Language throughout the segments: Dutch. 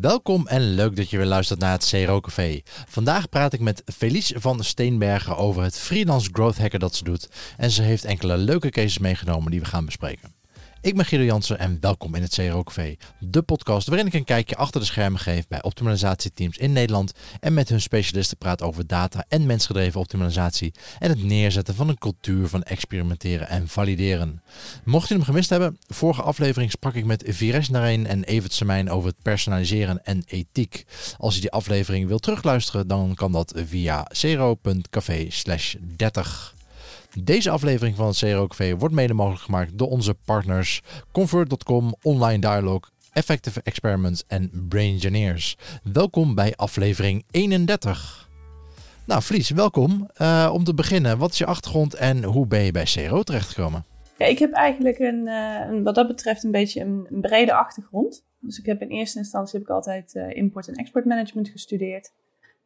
Welkom en leuk dat je weer luistert naar het CRO Café. Vandaag praat ik met Felice van Steenbergen over het freelance growth hacker dat ze doet. En ze heeft enkele leuke cases meegenomen die we gaan bespreken. Ik ben Guido Jansen en welkom in het CRO Café, de podcast waarin ik een kijkje achter de schermen geef bij optimalisatieteams in Nederland en met hun specialisten praat over data en mensgedreven optimalisatie en het neerzetten van een cultuur van experimenteren en valideren. Mocht je hem gemist hebben, vorige aflevering sprak ik met Vires Narijn en Evert Semijn over het personaliseren en ethiek. Als je die aflevering wilt terugluisteren, dan kan dat via cero.café 30. Deze aflevering van het CROKV wordt mede mogelijk gemaakt door onze partners Convert.com, Online Dialogue, Effective Experiments en Braingineers. Welkom bij aflevering 31. Nou, Vlies, welkom. Uh, om te beginnen, wat is je achtergrond en hoe ben je bij CRO terechtgekomen? Ja, ik heb eigenlijk een, uh, een, wat dat betreft een beetje een, brede achtergrond. Dus ik heb in eerste instantie heb ik altijd uh, import- en export management gestudeerd.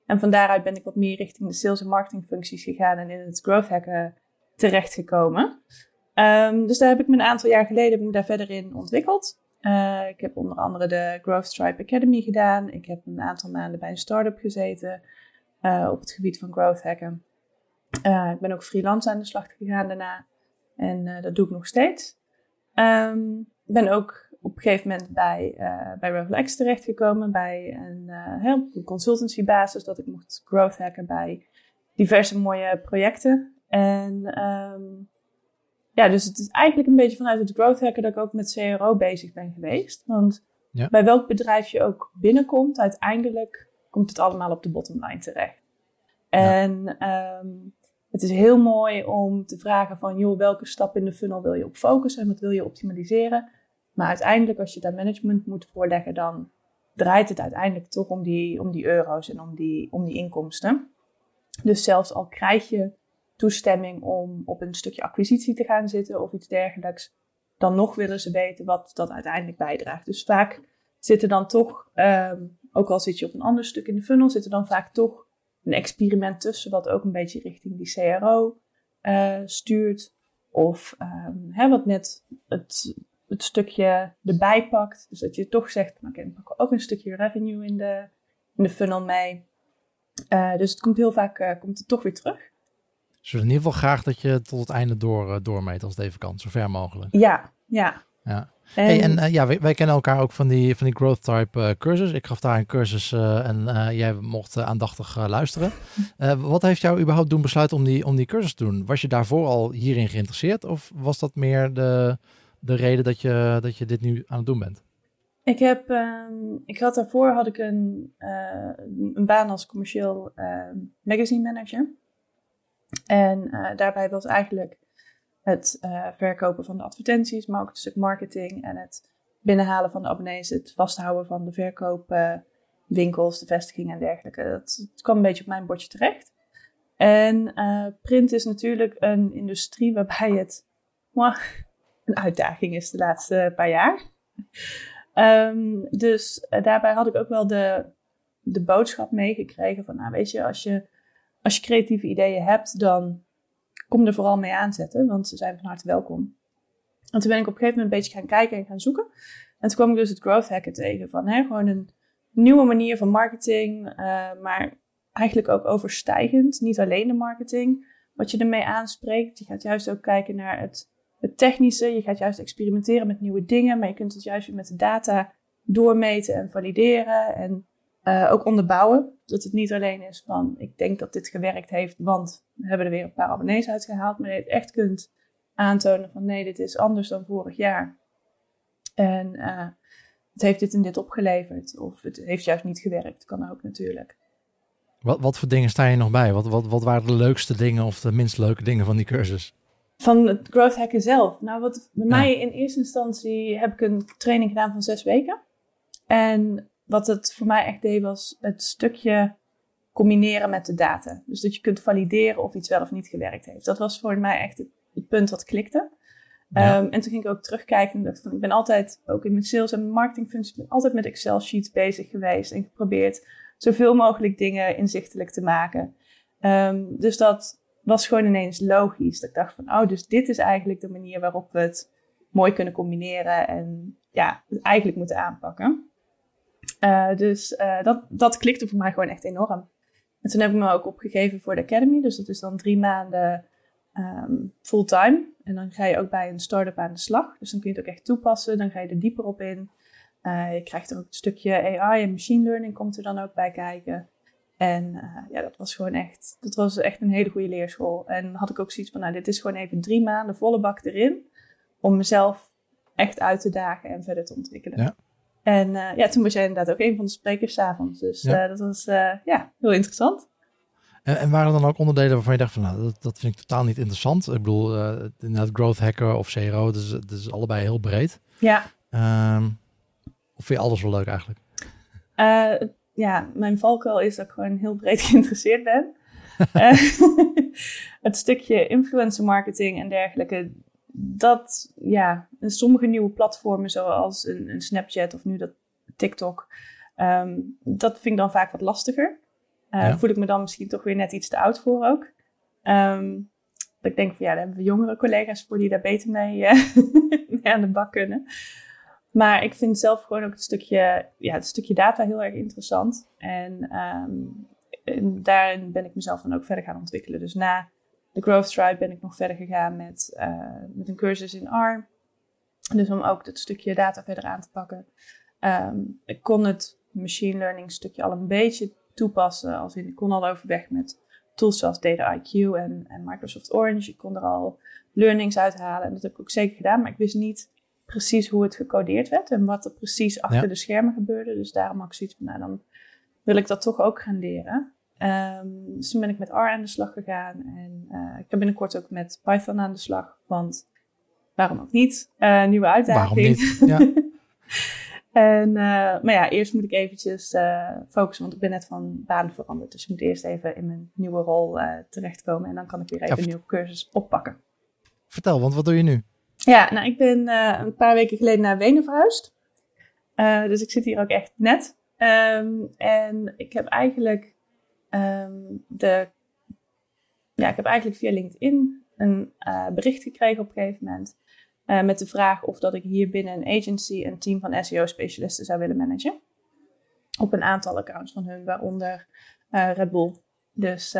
En van daaruit ben ik wat meer richting de sales- en marketingfuncties gegaan en in het growth hacken terechtgekomen. Um, dus daar heb ik me een aantal jaar geleden daar verder in ontwikkeld. Uh, ik heb onder andere de Growth Stripe Academy gedaan. Ik heb een aantal maanden bij een start-up gezeten uh, op het gebied van growth hacken. Uh, ik ben ook freelance aan de slag gegaan daarna. En dat doe ik nog steeds. Um, ik ben ook op een gegeven moment bij, bij Reflex terechtgekomen. Bij een, uh, consultancy basis dat ik mocht growth hacken bij diverse mooie projecten. En um, ja, dus het is eigenlijk een beetje vanuit het growth hacker dat ik ook met CRO bezig ben geweest. Want ja. bij welk bedrijf je ook binnenkomt, uiteindelijk komt het allemaal op de bottom line terecht. En ja. um, het is heel mooi om te vragen van, joh, welke stap in de funnel wil je op focussen en wat wil je optimaliseren? Maar uiteindelijk, als je daar management moet voorleggen, dan draait het uiteindelijk toch om die, om die euro's en om die, om die inkomsten. Dus zelfs al krijg je toestemming om op een stukje acquisitie te gaan zitten of iets dergelijks, dan nog willen ze weten wat dat uiteindelijk bijdraagt. Dus vaak zit er dan toch, um, ook al zit je op een ander stuk in de funnel, zit er dan vaak toch een experiment tussen, wat ook een beetje richting die CRO uh, stuurt. Of um, hè, wat net het, het stukje erbij pakt. Dus dat je toch zegt, oké, dan pakken ook een stukje revenue in de, in de funnel mee. Uh, dus het komt heel vaak uh, komt het toch weer terug. Dus in ieder geval graag dat je tot het einde door, uh, doormeet als het even kan, zo ver mogelijk. Ja, ja. ja. En, hey, en uh, ja, wij, wij, kennen elkaar ook van die, van die growth type uh, cursus. Ik gaf daar een cursus en jij mocht aandachtig luisteren. wat heeft jou überhaupt doen besluiten om die, om die cursus te doen? Was je daarvoor al hierin geïnteresseerd of was dat meer de, de reden dat je, dat je dit nu aan het doen bent? Ik, heb, um, ik had daarvoor had ik een, een baan als commercieel magazine manager. En uh, daarbij was eigenlijk het uh, verkopen van de advertenties, maar ook het stuk marketing en het binnenhalen van de abonnees, het vasthouden van de verkoopwinkels, de vestigingen en dergelijke. Dat, kwam een beetje op mijn bordje terecht. En uh, print is natuurlijk een industrie waarbij het een uitdaging is de laatste paar jaar. Um, dus daarbij had ik ook wel de, de boodschap meegekregen van, nou weet je, als je als je creatieve ideeën hebt, dan kom er vooral mee aanzetten, want ze zijn van harte welkom. En toen ben ik op een gegeven moment een beetje gaan kijken en gaan zoeken. En toen kwam ik dus het growth hacken tegen. Van hè, gewoon een nieuwe manier van marketing, uh, maar eigenlijk ook overstijgend. Niet alleen de marketing, wat je ermee aanspreekt. Je gaat juist ook kijken naar het, het technische. Je gaat juist experimenteren met nieuwe dingen, maar je kunt het juist weer met de data doormeten en valideren. En uh, ook onderbouwen. Dat het niet alleen is van ik denk dat dit gewerkt heeft, want we hebben er weer een paar abonnees uitgehaald. Maar dat je het echt kunt aantonen van nee, dit is anders dan vorig jaar. En uh, het heeft dit en dit opgeleverd. Of het heeft juist niet gewerkt. Kan ook natuurlijk. Wat, wat voor dingen sta je nog bij? Wat, wat, wat waren de leukste dingen of de minst leuke dingen van die cursus? Van het growth hacken zelf. Nou, wat bij mij in eerste instantie heb ik een training gedaan van zes weken. En wat het voor mij echt deed, was het stukje combineren met de data. Dus dat je kunt valideren of iets wel of niet gewerkt heeft. Dat was voor mij echt het, punt wat klikte. Ja. Um, en toen ging ik ook terugkijken en dacht van, ik ben altijd, ook in mijn sales en marketingfuncties, ben altijd met Excel sheets bezig geweest en geprobeerd zoveel mogelijk dingen inzichtelijk te maken. Um, dus dat was gewoon ineens logisch. Dat ik dacht van, oh, dus dit is eigenlijk de manier waarop we het mooi kunnen combineren en ja, het eigenlijk moeten aanpakken. Uh, dus uh, dat, dat klikte voor mij gewoon echt enorm. En toen heb ik me ook opgegeven voor de Academy. Dus dat is dan drie maanden um, fulltime. En dan ga je ook bij een start-up aan de slag. Dus dan kun je het ook echt toepassen. Dan ga je er dieper op in. Uh, je krijgt er ook een stukje AI en machine learning komt er dan ook bij kijken. En ja, dat was gewoon echt, dat was echt een hele goede leerschool. En had ik ook zoiets van, nou, dit is gewoon even drie maanden volle bak erin. Om mezelf echt uit te dagen en verder te ontwikkelen. Ja. En uh, ja, toen was jij inderdaad ook een van de sprekers s'avonds. Dus ja. uh, dat was ja, heel interessant. En, en, waren er dan ook onderdelen waarvan je dacht van, nou, dat, dat vind ik totaal niet interessant. Ik bedoel, inderdaad growth hacker of CRO, is, dat is allebei heel breed. Ja. Um, of vind je alles wel leuk eigenlijk? ja, mijn valkuil is dat ik gewoon heel breed geïnteresseerd ben. Eh, het stukje influencer marketing en dergelijke, dat, ja, sommige nieuwe platformen zoals een, een Snapchat of nu dat TikTok, um, dat vind ik dan vaak wat lastiger. Uh, Voel ik me dan misschien toch weer net iets te oud voor ook. Um, dat ik denk van ja, daar hebben we jongere collega's voor die daar beter mee, uh, mee aan de bak kunnen. Maar ik vind zelf gewoon ook het stukje, ja, het stukje data heel erg interessant. En, um, en daarin ben ik mezelf dan ook verder gaan ontwikkelen. Dus na de Growth Tribe ben ik nog verder gegaan met, uh, met een cursus in R. Dus om ook dat stukje data verder aan te pakken. Um, ik kon het machine learning stukje al een beetje toepassen. Als in, ik kon al overweg met tools zoals Data IQ en, en Microsoft Orange. Ik kon er al learnings uithalen. En dat heb ik ook zeker gedaan. Maar ik wist niet precies hoe het gecodeerd werd en wat er precies achter de schermen gebeurde. Dus daarom had ik zoiets van, nou dan wil ik dat toch ook gaan leren. Um, dus toen ben ik met R aan de slag gegaan en uh, ik ga binnenkort ook met Python aan de slag, want waarom ook niet? Uh, nieuwe uitdaging. Waarom niet? Ja. en, uh, maar ja, eerst moet ik eventjes focussen, want ik ben net van baan veranderd. Dus ik moet eerst even in mijn nieuwe rol terechtkomen en dan kan ik weer even ja, een nieuwe cursus oppakken. Vertel, want wat doe je nu? Ja, nou, ik ben een paar weken geleden naar Wenen verhuisd. Dus ik zit hier ook echt net. Um, en ik heb eigenlijk um, de. Ja, ik heb eigenlijk via LinkedIn een uh, bericht gekregen op een gegeven moment. met de vraag of dat ik hier binnen een agency een team van SEO-specialisten zou willen managen. Op een aantal accounts van hun, waaronder Red Bull. Dus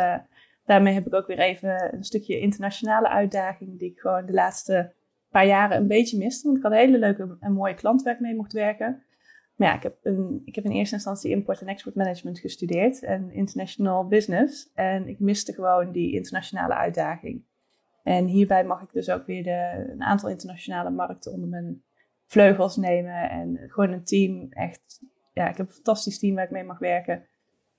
daarmee heb ik ook weer even een stukje internationale uitdaging die ik gewoon de laatste paar jaren een beetje miste. Want ik had een hele leuke en mooie klantwerk mee mocht werken. Maar ja, ik heb, een, ik heb in eerste instantie import en export management gestudeerd en international business. En ik miste gewoon die internationale uitdaging. En hierbij mag ik dus ook weer de, een aantal internationale markten onder mijn vleugels nemen. En gewoon een team, echt, ja, ik heb een fantastisch team waar ik mee mag werken.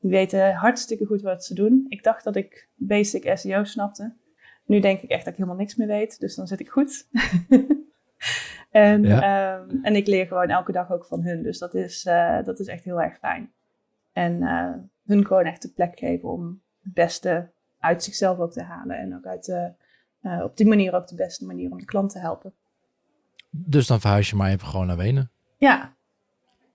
Die weten hartstikke goed wat ze doen. Ik dacht dat ik basic SEO snapte. Nu denk ik echt dat ik helemaal niks meer weet, dus dan zit ik goed. en, ehm, en ik leer gewoon elke dag ook van hun, dus dat is, uh, dat is echt heel erg fijn. En uh, hun gewoon echt de plek geven om het beste uit zichzelf ook te halen. En ook uit de, uh, op die manier ook de beste manier om de klant te helpen. Dus dan verhuis je maar even gewoon naar Wenen? Ja.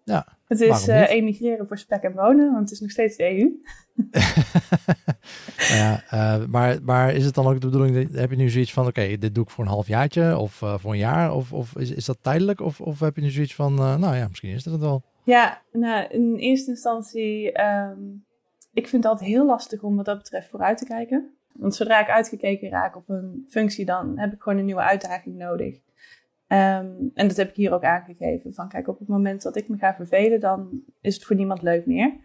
Ja. Het is uh, emigreren voor spek en wonen, want het is nog steeds de EU. ja, uh, maar, maar is het dan ook de bedoeling, heb je nu zoiets van, oké, dit doe ik voor een half jaartje of uh, voor een jaar? Of, of is, is dat tijdelijk? Of, of heb je nu zoiets van, nou ja, misschien is dat het wel? Ja, nou, in eerste instantie, um, ik vind het altijd heel lastig om wat dat betreft vooruit te kijken. Want zodra ik uitgekeken raak op een functie, dan heb ik gewoon een nieuwe uitdaging nodig. Um, en dat heb ik hier ook aangegeven. Van kijk, op het moment dat ik me ga vervelen, dan is het voor niemand leuk meer.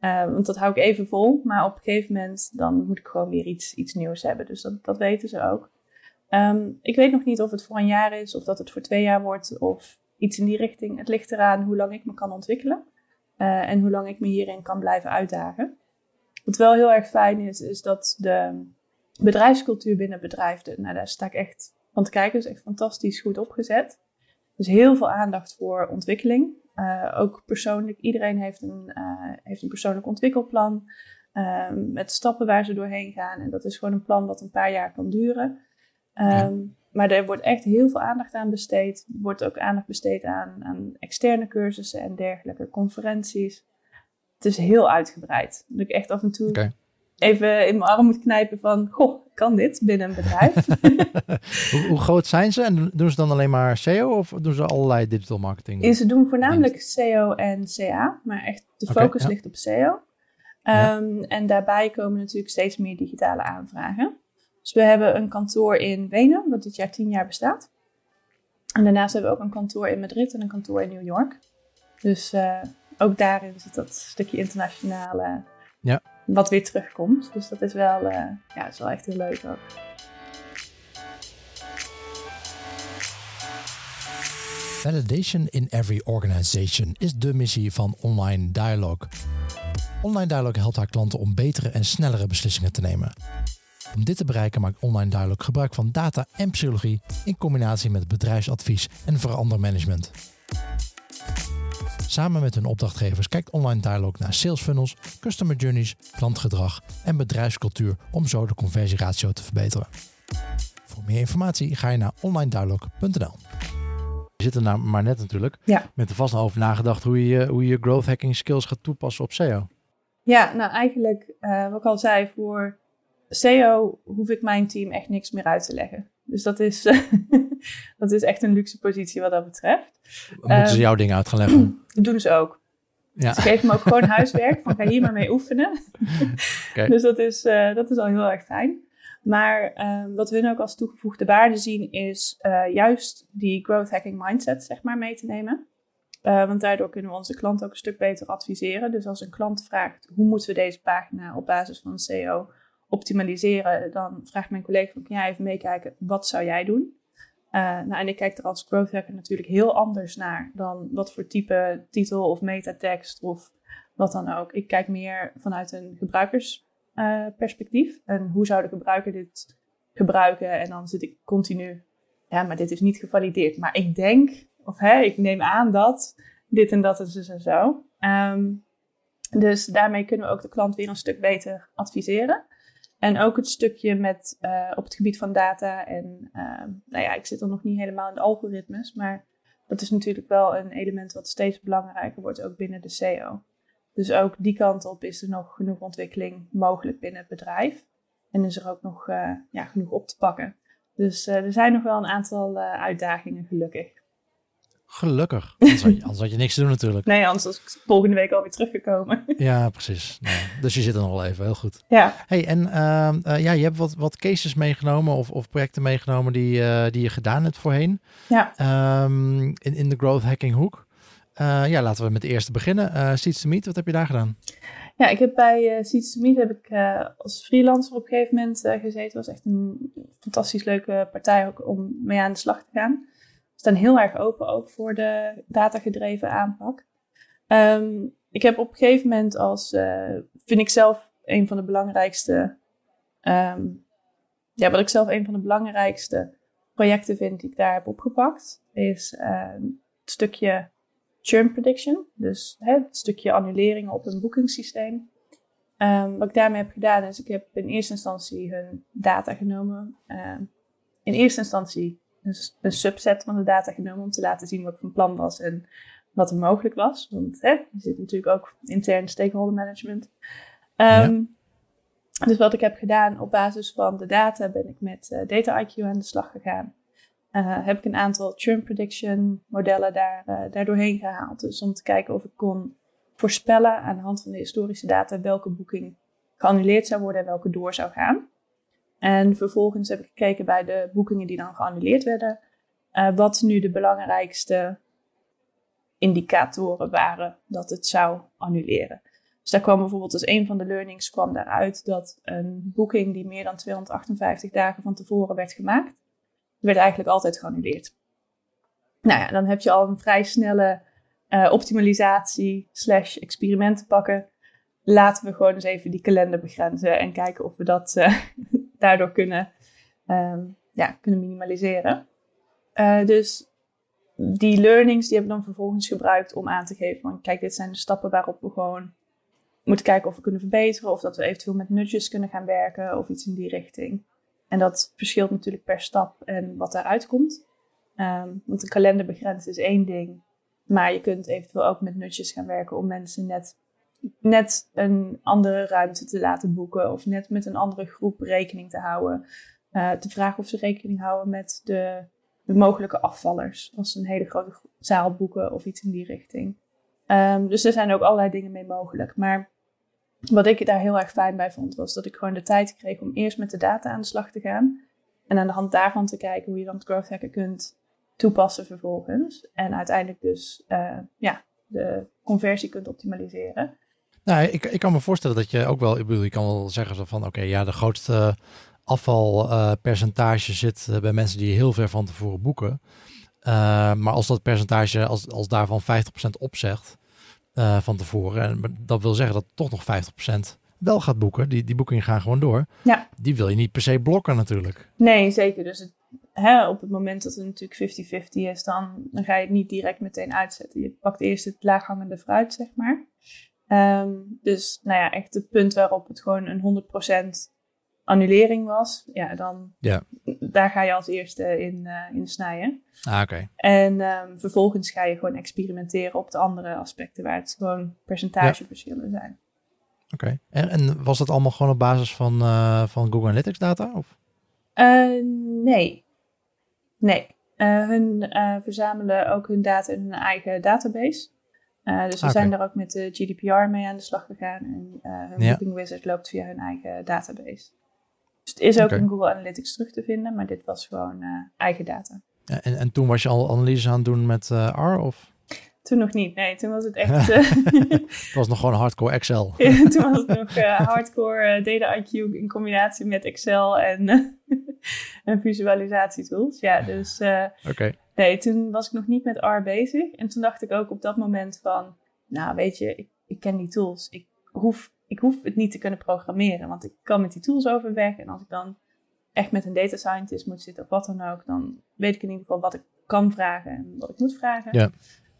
Uh, want dat hou ik even vol. Maar op een gegeven moment dan moet ik gewoon weer iets, iets nieuws hebben. Dus dat, dat weten ze ook. Um, ik weet nog niet of het voor een jaar is, of dat het voor twee jaar wordt, of iets in die richting. Het ligt eraan hoe lang ik me kan ontwikkelen. Uh, en hoe lang ik me hierin kan blijven uitdagen. Wat wel heel erg fijn is, is dat de bedrijfscultuur binnen bedrijven, nou daar sta ik echt want kijken is echt fantastisch goed opgezet. Dus heel veel aandacht voor ontwikkeling. Uh, ook persoonlijk, iedereen heeft een, uh, heeft een persoonlijk ontwikkelplan. Uh, met stappen waar ze doorheen gaan. En dat is gewoon een plan wat een paar jaar kan duren. Um, ja. Maar er wordt echt heel veel aandacht aan besteed. Er wordt ook aandacht besteed aan, aan externe cursussen en dergelijke, conferenties. Het is heel uitgebreid. Dat ik echt af en toe okay. Even in mijn arm moet knijpen van, goh, kan dit binnen een bedrijf? hoe, hoe, groot zijn ze en doen ze dan alleen maar SEO of doen ze allerlei digital marketing? Ze doen voornamelijk SEO en CA, maar echt de focus ligt op SEO. Ehm, en daarbij komen natuurlijk steeds meer digitale aanvragen. Dus we hebben een kantoor in Wenen, wat dit jaar tien jaar bestaat. En daarnaast hebben we ook een kantoor in Madrid en een kantoor in New York. Dus uh, ook daarin zit dat stukje internationale ja. Wat weer terugkomt. Dus dat is wel, uh, ja, is wel echt heel leuk ook. Validation in every organization is de missie van Online Dialogue. Online Dialogue helpt haar klanten om betere en snellere beslissingen te nemen. Om dit te bereiken maakt Online Dialogue gebruik van data en psychologie in combinatie met bedrijfsadvies en verandermanagement. Samen met hun opdrachtgevers kijkt Online Dialogue naar sales funnels, customer journeys, klantgedrag en bedrijfscultuur om zo de conversieratio te verbeteren. Voor meer informatie ga je naar onlinedialogue.nl. Je zit er nou maar net natuurlijk ja. met er vast over nagedacht hoe je, hoe je growth hacking skills gaat toepassen op SEO. Ja, nou eigenlijk, uh, wat ik al zei, voor SEO hoef ik mijn team echt niks meer uit te leggen. Dus dat is, dat is echt een luxe positie wat dat betreft. Moeten ze ehm, jouw dingen uit gaan leggen? Dat doen ze ook. Ja. Ze geven me ook gewoon huiswerk van ga hier maar mee oefenen. Dus dat is, uh, dat is al heel erg fijn. Maar uh, wat hun ook als toegevoegde waarde zien is uh, juist die growth hacking mindset zeg maar mee te nemen. Uh, want daardoor kunnen we onze klant ook een stuk beter adviseren. Dus als een klant vraagt hoe moeten we deze pagina op basis van SEO optimaliseren, dan vraagt mijn collega kan jij even meekijken, wat zou jij doen? Uh, nou, en ik kijk er als growth hacker natuurlijk heel anders naar dan wat voor type titel of metatekst of wat dan ook. Ik kijk meer vanuit een gebruikersperspectief. Uh, en hoe zou de gebruiker dit gebruiken? En dan zit ik continu, ja, maar dit is niet gevalideerd. Maar ik denk, of hè, ik neem aan dat dit en dat en zo en zo. Um, dus daarmee kunnen we ook de klant weer een stuk beter adviseren. En ook het stukje met, uh, op het gebied van data. En uh, nou ja, ik zit er nog niet helemaal in de algoritmes, maar dat is natuurlijk wel een element wat steeds belangrijker wordt, ook binnen de SEO. Dus ook die kant op is er nog genoeg ontwikkeling mogelijk binnen het bedrijf. En is er ook nog uh, ja, genoeg op te pakken. Dus er zijn nog wel een aantal uitdagingen, gelukkig. Gelukkig. Anders had, je, anders had, je, niks te doen natuurlijk. Nee, anders was ik volgende week alweer teruggekomen. Ja, precies. Nou, dus je zit er nog wel even. Heel goed. Ja. Hey, en uh, uh, ja, je hebt wat, wat cases meegenomen of, of projecten meegenomen die, uh, die je gedaan hebt voorheen. Ja. Um, in, in de growth hacking hoek. ja, laten we met de eerste beginnen. Uh, Seeds to Meet, wat heb je daar gedaan? Ja, ik heb bij uh, Seeds to Meet heb ik, als freelancer op een gegeven moment gezeten. Het was echt een fantastisch leuke partij ook om mee aan de slag te gaan staan heel erg open ook voor de datagedreven aanpak. Um, ik heb op een gegeven moment als, uh, vind ik zelf een van de belangrijkste, um, ja, wat ik zelf een van de belangrijkste projecten vind die ik daar heb opgepakt, is uh, het stukje churn prediction. Dus het stukje annuleringen op een boekingssysteem. Wat ik daarmee heb gedaan is, ik heb in eerste instantie hun data genomen. in eerste instantie een, subset van de data genomen om te laten zien wat van plan was en wat er mogelijk was. Want hè, je zit natuurlijk ook intern stakeholder management. Um, Dus wat ik heb gedaan op basis van de data ben ik met uh, Data IQ aan de slag gegaan. Uh, heb ik een aantal churn prediction modellen daar, uh, daar doorheen gehaald. Dus om te kijken of ik kon voorspellen aan de hand van de historische data welke boeking geannuleerd zou worden en welke door zou gaan. En vervolgens heb ik gekeken bij de boekingen die dan geannuleerd werden, uh, wat nu de belangrijkste indicatoren waren dat het zou annuleren. Dus daar kwam bijvoorbeeld als een van de learnings kwam daaruit dat een boeking die meer dan 258 dagen van tevoren werd gemaakt, werd eigenlijk altijd geannuleerd. Nou ja, dan heb je al een vrij snelle uh, optimalisatie slash experiment te pakken. Laten we gewoon eens even die kalender begrenzen en kijken of we dat uh, daardoor kunnen, um, ja, kunnen minimaliseren. Uh, dus die learnings die hebben we dan vervolgens gebruikt om aan te geven van kijk, dit zijn de stappen waarop we gewoon moeten kijken of we kunnen verbeteren of dat we eventueel met nudges kunnen gaan werken of iets in die richting. En dat verschilt natuurlijk per stap en wat daaruit komt. Um, want een kalender begrenzen is één ding, maar je kunt eventueel ook met nudges gaan werken om mensen net net een andere ruimte te laten boeken of net met een andere groep rekening te houden. Uh, te vragen of ze rekening houden met de, mogelijke afvallers. Als ze een hele grote zaal boeken of iets in die richting. Um, dus er zijn ook allerlei dingen mee mogelijk. Maar wat ik daar heel erg fijn bij vond, was dat ik gewoon de tijd kreeg om eerst met de data aan de slag te gaan. En aan de hand daarvan te kijken hoe je dan het growth hacker kunt toepassen vervolgens. En uiteindelijk dus uh, ja, de conversie kunt optimaliseren. Nou, ik, ik kan me voorstellen dat je ook wel, ik bedoel, je kan wel zeggen van oké, ja, de grootste afvalpercentage zit bij mensen die heel ver van tevoren boeken. Uh, maar als dat percentage, als, als daarvan 50% opzegt uh, van tevoren, en dat wil zeggen dat toch nog 50% wel gaat boeken, die, die boekingen gaan gewoon door. Ja. Die wil je niet per se blokken natuurlijk. Nee, zeker. Dus het, hè, op het moment dat het natuurlijk 50-50 is, dan, dan ga je het niet direct meteen uitzetten. Je pakt eerst het laaghangende fruit, zeg maar. Um, dus nou ja, echt het punt waarop het gewoon een 100% annulering was, ja, dan ja. daar ga je als eerste in, uh, in snijden. Ah, oké. En um, vervolgens ga je gewoon experimenteren op de andere aspecten waar het gewoon percentageverschillen ja. zijn. Oké. En, en, was dat allemaal gewoon op basis van, uh, van Google Analytics data? Of? Uh, nee. Nee. Hun verzamelen ook hun data in hun eigen database. Dus we okay. zijn daar ook met de GDPR mee aan de slag gegaan. En hun ja. Booking Wizard loopt via hun eigen database. Dus het is ook okay. in Google Analytics terug te vinden, maar dit was gewoon eigen data. Ja, en, en toen was je al analyse aan het doen met R? Of? Toen nog niet, nee. Toen was het echt... Het was nog gewoon hardcore Excel. toen was het nog uh, hardcore uh, data IQ in combinatie met Excel en, en visualisatietools. Ja, dus... Okay. Nee, toen was ik nog niet met R bezig. En toen dacht ik ook op dat moment van... Nou, weet je, ik, ken die tools. Ik hoef, ik hoef het niet te kunnen programmeren. Want ik kan met die tools overweg. En als ik dan echt met een data scientist moet zitten of wat dan ook... dan weet ik in ieder geval wat ik kan vragen en wat ik moet vragen. Ja.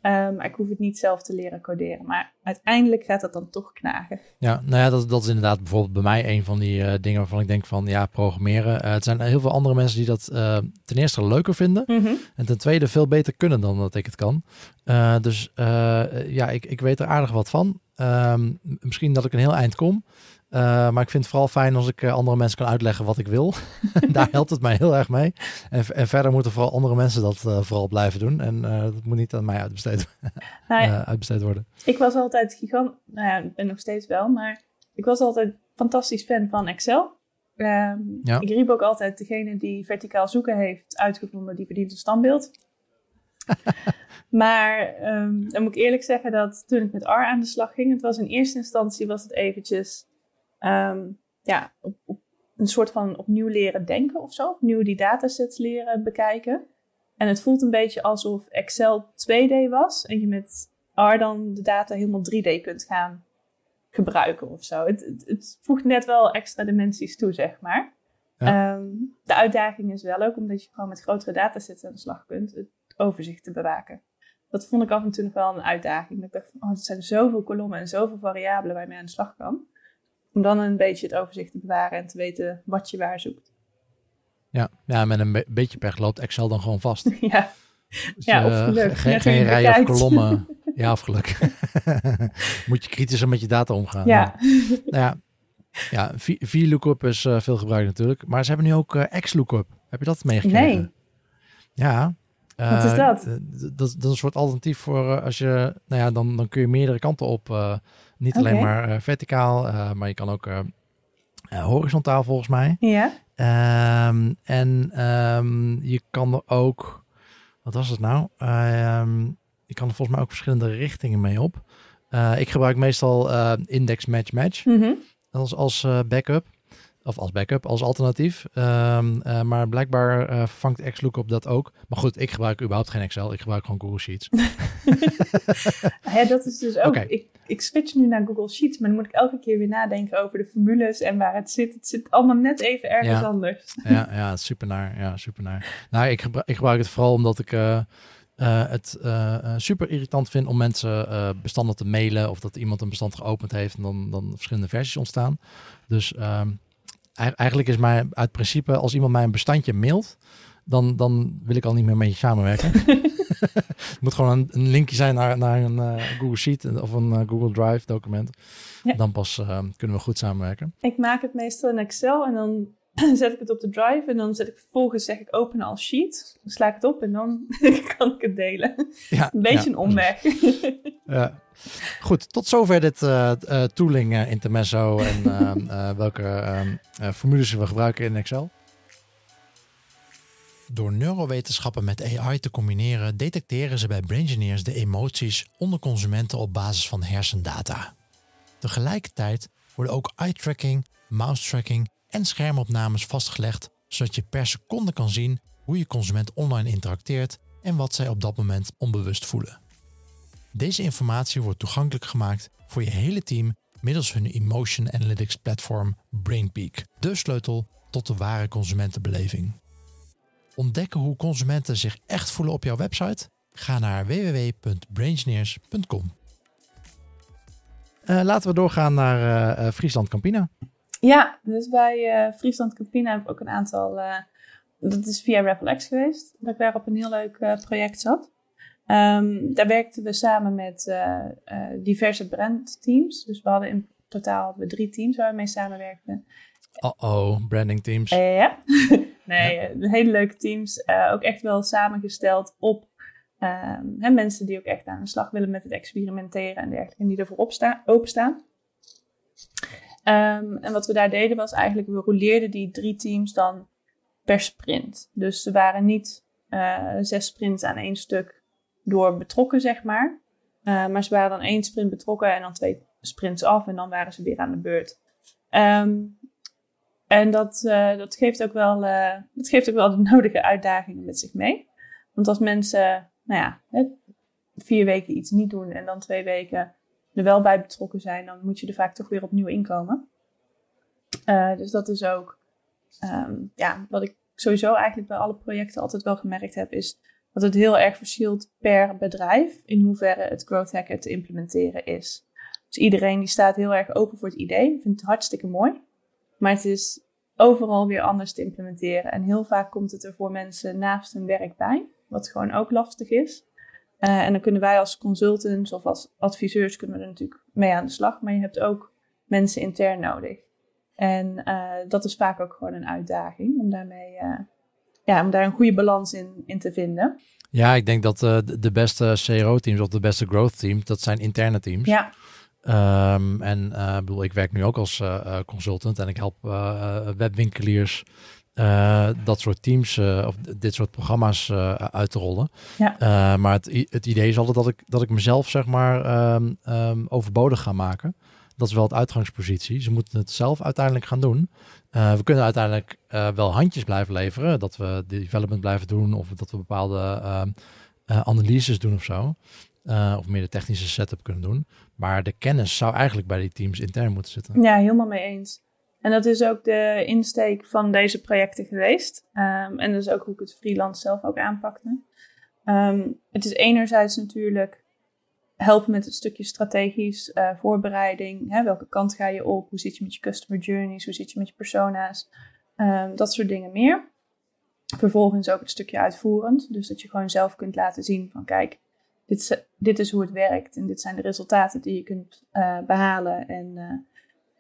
Um, ik hoef het niet zelf te leren coderen. Maar uiteindelijk gaat dat dan toch knagen. Ja, nou ja, dat, dat is inderdaad bijvoorbeeld bij mij een van die uh, dingen waarvan ik denk van ja, programmeren. Uh, het zijn heel veel andere mensen die dat uh, ten eerste leuker vinden. Mm -hmm. En ten tweede veel beter kunnen dan dat ik het kan. dus ja, ik, ik weet er aardig wat van. Um, misschien dat ik een heel eind kom. Uh, maar ik vind het vooral fijn als ik uh, andere mensen kan uitleggen wat ik wil. Daar helpt het mij heel erg mee. En, en verder moeten vooral andere mensen dat uh, vooral blijven doen. En dat moet niet aan mij uitbesteed, nou ja, uitbesteed worden. Ik was altijd gigant... Nou ja, ik ben nog steeds wel. Maar ik was altijd fantastisch fan van Excel. Um, ja. Ik riep ook altijd, degene die verticaal zoeken heeft uitgevonden, die verdient een standbeeld. maar um, dan moet ik eerlijk zeggen dat toen ik met R aan de slag ging, het was in eerste instantie was het eventjes um, ja, op, op een soort van opnieuw leren denken of zo. Opnieuw die datasets leren bekijken. En het voelt een beetje alsof Excel 2D was en je met R dan de data helemaal 3D kunt gaan gebruiken of zo. Het, het, het voegt net wel extra dimensies toe, zeg maar. Ja. Um, de uitdaging is wel ook omdat je gewoon met grotere datasets aan de slag kunt, het overzicht te bewaken. Dat vond ik af en toe nog wel een uitdaging. Dat ik dacht, van, oh, het zijn zoveel kolommen en zoveel variabelen waar je mee aan de slag kan. Om dan een beetje het overzicht te bewaren en te weten wat je waar zoekt. Ja, ja met een be beetje pech loopt Excel dan gewoon vast. ja, Dus, ja of geluk. Geen, rij of kolommen. Ja, of geluk. Moet je kritischer met je data omgaan. Ja. Nou ja, ja VLOOKUP is uh, veel gebruikt natuurlijk. Maar ze hebben nu ook uh, XLOOKUP. Heb je dat meegekregen? Nee. Ja. Wat is dat? Uh, dat, dat is een soort alternatief voor uh, als je, nou ja, dan, dan kun je meerdere kanten op. Uh, niet alleen maar verticaal, maar je kan ook horizontaal volgens mij. Ja. Um, en um, je kan er ook, wat was het nou? Um, je kan er volgens mij ook verschillende richtingen mee op. Uh, ik gebruik meestal uh, index match match Mm -hmm. als, als backup. Of als backup, als alternatief. Um, uh, maar blijkbaar uh, vervangt XLOOKUP dat ook. Maar goed, ik gebruik überhaupt geen Excel. Ik gebruik gewoon Google Sheets. ja, dat is dus ook... Ik, ik switch nu naar Google Sheets, maar dan moet ik elke keer weer nadenken over de formules en waar het zit. Het zit allemaal net even ergens Ja. anders. ja, ja, super naar. Ja, super naar. Nou, ik gebruik, ik gebruik het vooral omdat ik uh, uh, het uh, super irritant vind om mensen uh, bestanden te mailen of dat iemand een bestand geopend heeft en dan, dan verschillende versies ontstaan. Dus um, eigenlijk is mij uit principe als iemand mij een bestandje mailt, dan, dan wil ik al niet meer met je samenwerken. het moet gewoon een, een, linkje zijn naar, naar een uh, Google Sheet of een uh, Google Drive document. Ja. Dan pas uh, kunnen we goed samenwerken. Ik maak het meestal in Excel en dan zet ik het op de drive en dan zet ik vervolgens zeg ik open als sheet. Dan sla ik het op en dan kan ik het delen. Ja, een beetje een omweg. ja. Goed, tot zover dit uh, uh, tooling uh, intermezzo en welke formules we gebruiken in Excel. Door neurowetenschappen met AI te combineren, detecteren ze bij Braingineers de emoties onder consumenten op basis van hersendata. Tegelijkertijd worden ook eye-tracking, mouse-tracking en schermopnames vastgelegd, zodat je per seconde kan zien hoe je consument online interacteert en wat zij op dat moment onbewust voelen. Deze informatie wordt toegankelijk gemaakt voor je hele team middels hun Emotion Analytics platform BrainPeak, de sleutel tot de ware consumentenbeleving. Ontdekken hoe consumenten zich echt voelen op jouw website? Ga naar www.braingineers.com. Uh, laten we doorgaan naar uh, Friesland Campina. Ja, dus bij uh, Friesland Campina heb ik ook een aantal. dat is via RappleX geweest, dat ik daar op een heel leuk project zat. Um, daar werkten we samen met diverse brandteams. Dus we hadden in totaal hadden we drie teams waar we mee samenwerkten. Oh-oh, branding teams. ja. Nee, ja. hele leuke teams. Ook echt wel samengesteld op um, hè, mensen die ook echt aan de slag willen met het experimenteren en dergelijke. En die ervoor opstaan, openstaan. Um, en wat we daar deden was eigenlijk, we rouleerden die drie teams dan per sprint. Dus ze waren niet uh, zes sprints aan één stuk door betrokken, zeg maar. Uh, maar ze waren dan één sprint betrokken en dan twee sprints af en dan waren ze weer aan de beurt. Um, en dat, uh, dat, geeft ook wel, dat geeft ook wel de nodige uitdagingen met zich mee. Want als mensen, nou ja, vier weken iets niet doen en dan twee weken er wel bij betrokken zijn, dan moet je er vaak toch weer opnieuw inkomen. Uh, dus dat is ook, um, ja, wat ik sowieso eigenlijk bij alle projecten altijd wel gemerkt heb, is dat het heel erg verschilt per bedrijf in hoeverre het growth hacker te implementeren is. Dus iedereen die staat heel erg open voor het idee, vindt het hartstikke mooi. Maar het is overal weer anders te implementeren. En heel vaak komt het er voor mensen naast hun werk bij, wat gewoon ook lastig is. Uh, en dan kunnen wij als consultants of als adviseurs kunnen we er natuurlijk mee aan de slag. Maar je hebt ook mensen intern nodig. En uh, dat is vaak ook gewoon een uitdaging om, daarmee, uh, ja, om daar een goede balans in, in te vinden. Ja, ik denk dat de beste CRO-teams of de beste growth teams, dat zijn interne teams. Ja. Um, en uh, bedoel, ik werk nu ook als uh, consultant en ik help uh, webwinkeliers dat soort teams of dit soort programma's uit te rollen. Ja. maar het, het idee is altijd dat ik, dat ik mezelf zeg maar um, um, overbodig ga maken. Dat is wel het uitgangspositie. Ze moeten het zelf uiteindelijk gaan doen. we kunnen uiteindelijk wel handjes blijven leveren. Dat we de development blijven doen of dat we bepaalde analyses doen of zo. Uh, of meer de technische setup kunnen doen. Maar de kennis zou eigenlijk bij die teams intern moeten zitten. Ja, helemaal mee eens. En dat is ook de insteek van deze projecten geweest. Um, en dat is ook hoe ik het freelance zelf ook aanpakte. Um, het is enerzijds natuurlijk helpen met het stukje strategisch uh, voorbereiding. Hè, welke kant ga je op? Hoe zit je met je customer journeys? Hoe zit je met je persona's? Um, dat soort dingen meer. Vervolgens ook het stukje uitvoerend. Dus dat je gewoon zelf kunt laten zien van kijk, dit, dit is hoe het werkt en dit zijn de resultaten die je kunt uh, behalen. En,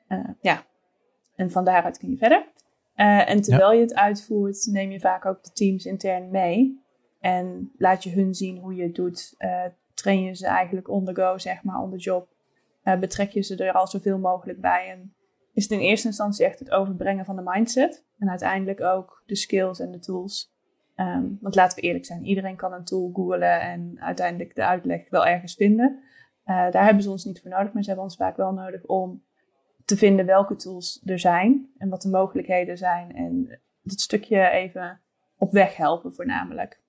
uh, ja, en van daaruit kun je verder. en terwijl je het uitvoert, neem je vaak ook de teams intern mee. En laat je hun zien hoe je het doet. train je ze eigenlijk on the go, zeg maar, on the job. betrek je ze er al zoveel mogelijk bij. En is het in eerste instantie echt het overbrengen van de mindset. En uiteindelijk ook de skills en de tools Um, want laten we eerlijk zijn, iedereen kan een tool googlen en uiteindelijk de uitleg wel ergens vinden. Daar hebben ze ons niet voor nodig, maar ze hebben ons vaak wel nodig om te vinden welke tools er zijn en wat de mogelijkheden zijn. En dat stukje even op weg helpen voornamelijk.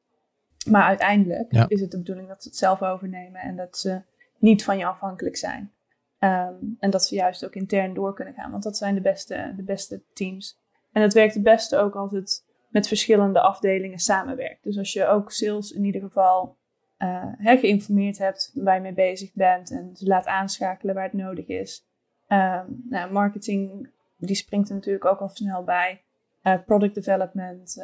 Maar uiteindelijk is het de bedoeling dat ze het zelf overnemen en dat ze niet van je afhankelijk zijn. Um, en dat ze juist ook intern door kunnen gaan, want dat zijn de beste, de beste teams. En het werkt het beste ook als het met verschillende afdelingen samenwerkt. Dus als je ook sales in ieder geval uh, geïnformeerd hebt waar je mee bezig bent en ze laat aanschakelen waar het nodig is. Um, nou, marketing die springt er natuurlijk ook al snel bij. product development,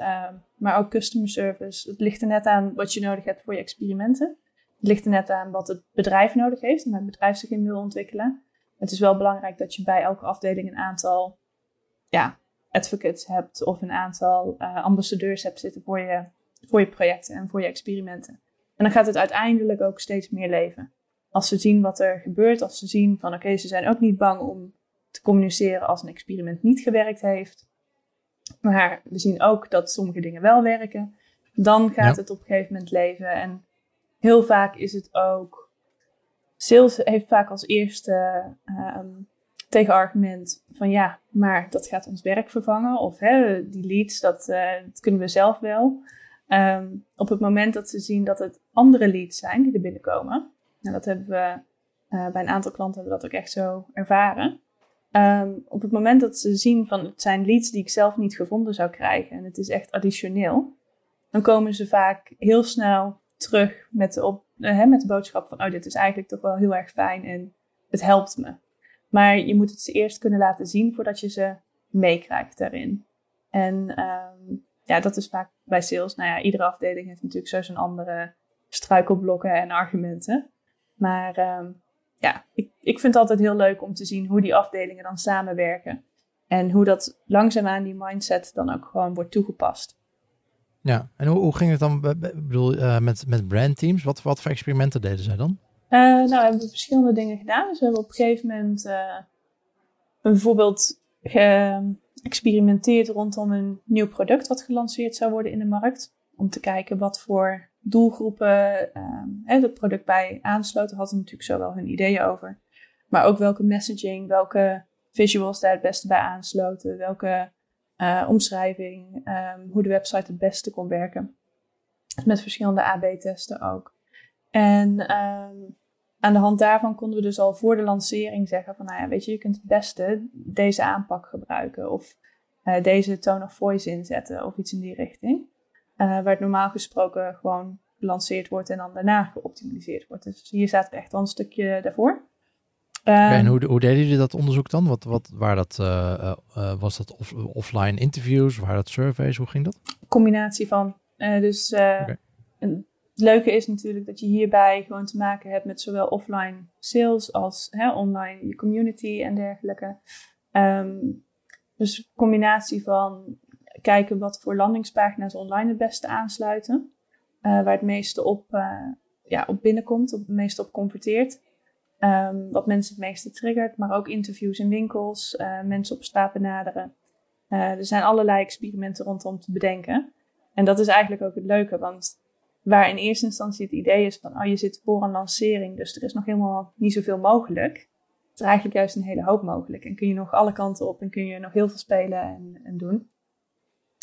maar ook customer service. Het ligt er net aan wat je nodig hebt voor je experimenten. Het ligt er net aan wat het bedrijf nodig heeft en het bedrijf zich in wil ontwikkelen. Het is wel belangrijk dat je bij elke afdeling een aantal ja, advocates hebt of een aantal ambassadeurs hebt zitten voor je, voor je projecten en voor je experimenten. En dan gaat het uiteindelijk ook steeds meer leven. Als ze zien wat er gebeurt, als ze zien van oké, ze zijn ook niet bang om te communiceren als een experiment niet gewerkt heeft. Maar we zien ook dat sommige dingen wel werken. Dan gaat het op een gegeven moment leven. En heel vaak is het ook. Sales heeft vaak als eerste uh, tegenargument van ja, maar dat gaat ons werk vervangen. Of hè, die leads, dat, uh, dat kunnen we zelf wel. Um, op het moment dat ze zien dat het andere leads zijn die er binnenkomen. En dat hebben we uh, bij een aantal klanten hebben dat ook echt zo ervaren. Um, op het moment dat ze zien van het zijn leads die ik zelf niet gevonden zou krijgen en het is echt additioneel, dan komen ze vaak heel snel terug met de, op, uh, met de boodschap van oh dit is eigenlijk toch wel heel erg fijn en het helpt me. Maar je moet het ze eerst kunnen laten zien voordat je ze meekrijgt daarin. En um, ja, dat is vaak bij sales. Nou ja, iedere afdeling heeft natuurlijk zo zijn andere struikelblokken en argumenten. Maar um, ja, ik, ik vind het altijd heel leuk om te zien hoe die afdelingen dan samenwerken. En hoe dat langzaamaan die mindset dan ook gewoon wordt toegepast. Ja, en hoe, hoe ging het dan ik bedoel, uh, met, met brandteams? Wat, wat voor experimenten deden zij dan? Uh, nou, we hebben verschillende dingen gedaan. Dus we hebben op een gegeven moment uh, bijvoorbeeld geëxperimenteerd rondom een nieuw product wat gelanceerd zou worden in de markt. Om te kijken wat voor doelgroepen het product bij aansloten. Hadden natuurlijk zo wel hun ideeën over. Maar ook welke messaging, welke visuals daar het beste bij aansloten. Welke uh, omschrijving, um, hoe de website het beste kon werken. Met verschillende AB-testen ook. En um, aan de hand daarvan konden we dus al voor de lancering zeggen van, nou ja, weet je, je kunt het beste deze aanpak gebruiken of uh, deze tone of voice inzetten of iets in die richting. Uh, waar het normaal gesproken gewoon gelanceerd wordt en dan daarna geoptimaliseerd wordt. Dus hier staat echt wel een stukje daarvoor. En hoe, hoe deden jullie dat onderzoek dan? Wat, wat, waar dat, uh, was dat off, offline interviews? Waren dat surveys? Hoe ging dat? Combinatie van. dus okay. een, het leuke is natuurlijk dat je hierbij gewoon te maken hebt met zowel offline sales als hè, online je community en dergelijke. Um, dus combinatie van kijken wat voor landingspagina's online het beste aansluiten. Uh, waar het meeste op, uh, ja, op binnenkomt, op het meeste op converteert. Um, wat mensen het meeste triggert, maar ook interviews in winkels, uh, mensen op straat benaderen. er zijn allerlei experimenten rondom te bedenken. En dat is eigenlijk ook het leuke, want Waar in eerste instantie het idee is van, oh je zit voor een lancering, dus er is nog helemaal niet zoveel mogelijk. is er eigenlijk juist een hele hoop mogelijk. En kun je nog alle kanten op en kun je nog heel veel spelen en, en doen.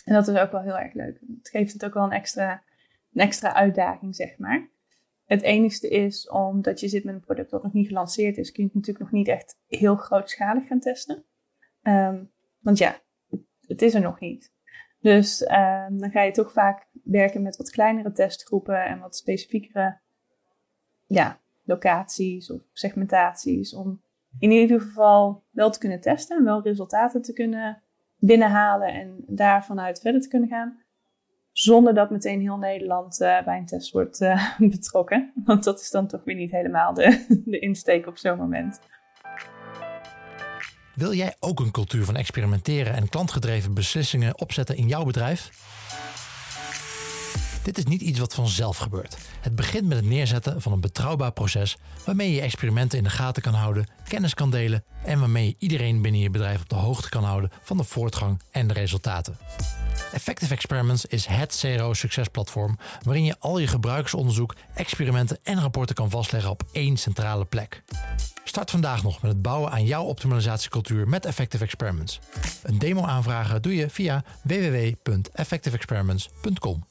En dat is ook wel heel erg leuk. Het geeft het ook wel een extra, een extra uitdaging, zeg maar. Het enigste is, omdat je zit met een product dat nog niet gelanceerd is, kun je het natuurlijk nog niet echt heel grootschalig gaan testen. Um, want ja, het is er nog niet. Dus uh, dan ga je toch vaak werken met wat kleinere testgroepen en wat specifiekere ja, locaties of segmentaties. Om in ieder geval wel te kunnen testen en wel resultaten te kunnen binnenhalen en daar vanuit verder te kunnen gaan. Zonder dat meteen heel Nederland uh, bij een test wordt uh, betrokken. Want dat is dan toch weer niet helemaal de, de insteek op zo'n moment. Wil jij ook een cultuur van experimenteren en klantgedreven beslissingen opzetten in jouw bedrijf? Dit is niet iets wat vanzelf gebeurt. Het begint met het neerzetten van een betrouwbaar proces waarmee je experimenten in de gaten kan houden, kennis kan delen en waarmee je iedereen binnen je bedrijf op de hoogte kan houden van de voortgang en de resultaten. Effective Experiments is het CRO-succesplatform waarin je al je gebruikersonderzoek, experimenten en rapporten kan vastleggen op één centrale plek. Start vandaag nog met het bouwen aan jouw optimalisatiecultuur met Effective Experiments. Een demo aanvragen doe je via www.effectiveexperiments.com.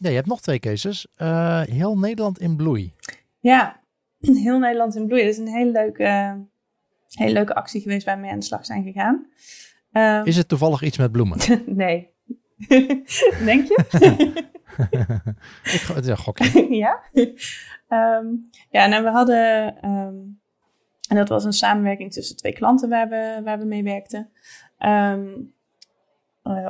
Ja, je hebt nog twee cases. Uh, heel Nederland in bloei. Ja, heel Nederland in bloei. Dat is een hele leuke, hele leuke actie geweest waar we mee aan de slag zijn gegaan. Um, is het toevallig iets met bloemen? nee. Denk je? Ik, het is een gokje. ja? Um, ja, nou we hadden... Um, en dat was een samenwerking tussen twee klanten waar we, waar we mee werkten. Um,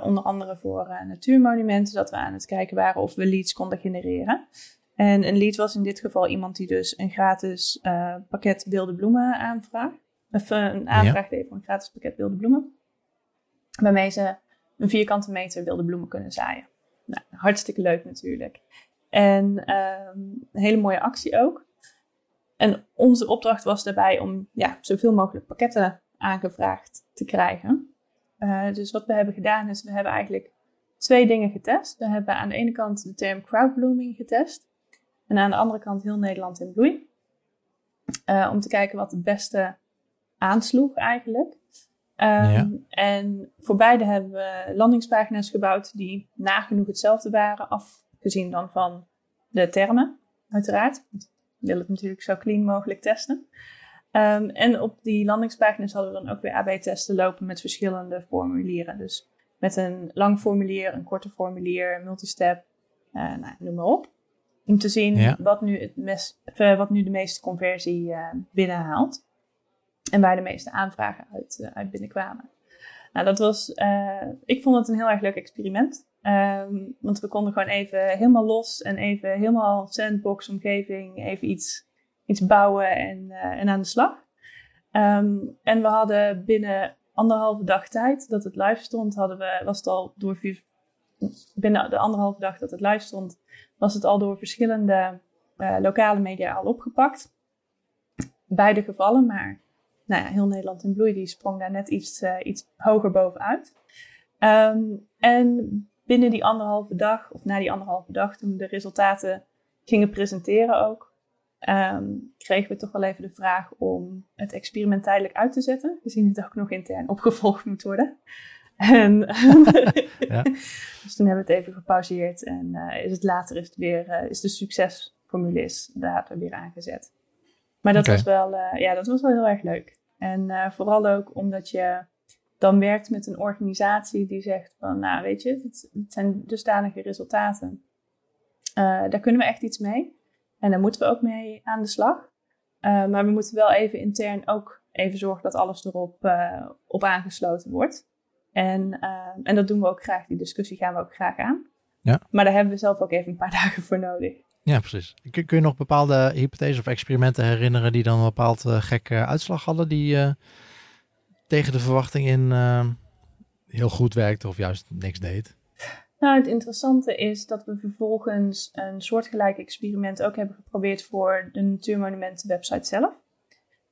onder andere voor natuurmonumenten, dat we aan het kijken waren of we leads konden genereren. En een lead was in dit geval iemand die dus een gratis pakket wilde bloemen aanvraagt. Of een aanvraag deed voor een gratis pakket wilde bloemen. Waarmee ze een vierkante meter wilde bloemen kunnen zaaien. Nou, hartstikke leuk natuurlijk. En ehm, een hele mooie actie ook. En onze opdracht was daarbij om ja, zoveel mogelijk pakketten aangevraagd te krijgen. Uh, dus wat we hebben gedaan is, we hebben eigenlijk twee dingen getest. We hebben aan de ene kant de term crowdblooming getest. En aan de andere kant heel Nederland in bloei. Uh, om te kijken wat het beste aansloeg eigenlijk. Um, En voor beide hebben we landingspagina's gebouwd die nagenoeg hetzelfde waren, afgezien dan van de termen, uiteraard. We willen het natuurlijk zo clean mogelijk testen. Um, en op die landingspagina's hadden we dan ook weer AB-testen lopen met verschillende formulieren. Dus met een lang formulier, een korte formulier, multistep, uh, nou, noem maar op. Om te zien wat, nu het mes, uh, wat nu de meeste conversie uh, binnenhaalt. En waar de meeste aanvragen uit, uit binnenkwamen. Nou, dat was, ik vond het een heel erg leuk experiment. Um, want we konden gewoon even helemaal los en even helemaal sandbox omgeving, even iets, iets bouwen en, uh, en aan de slag. Um, en we hadden binnen anderhalve dag tijd dat het live stond, hadden we, was het al door binnen de anderhalve dag dat het live stond, was het al door verschillende lokale media al opgepakt. Beide gevallen, maar nou ja, heel Nederland in bloei, die sprong daar net iets, uh, iets hoger bovenuit. Um, en binnen die anderhalve dag, of na die anderhalve dag, toen we de resultaten gingen presenteren ook, um, kregen we toch wel even de vraag om het experiment tijdelijk uit te zetten, gezien het ook nog intern opgevolgd moet worden. En ja. dus toen hebben we het even gepauzeerd en uh, is het later is, het weer, uh, is de succesformule is daar weer aangezet. Maar dat, was wel, uh, ja, dat was wel heel erg leuk. En vooral ook omdat je dan werkt met een organisatie die zegt van, nou weet je, het, het zijn dusdanige resultaten. Daar kunnen we echt iets mee. En daar moeten we ook mee aan de slag. Uh, maar we moeten wel even intern ook even zorgen dat alles erop op aangesloten wordt. En, en dat doen we ook graag. Die discussie gaan we ook graag aan. Ja. Maar daar hebben we zelf ook even een paar dagen voor nodig. Ja, precies. Kun, kun je nog bepaalde hypotheses of experimenten herinneren die dan een bepaald gekke uitslag hadden, die tegen de verwachting in heel goed werkte of juist niks deed? Nou, het interessante is dat we vervolgens een soortgelijk experiment ook hebben geprobeerd voor de Natuurmonumenten website zelf.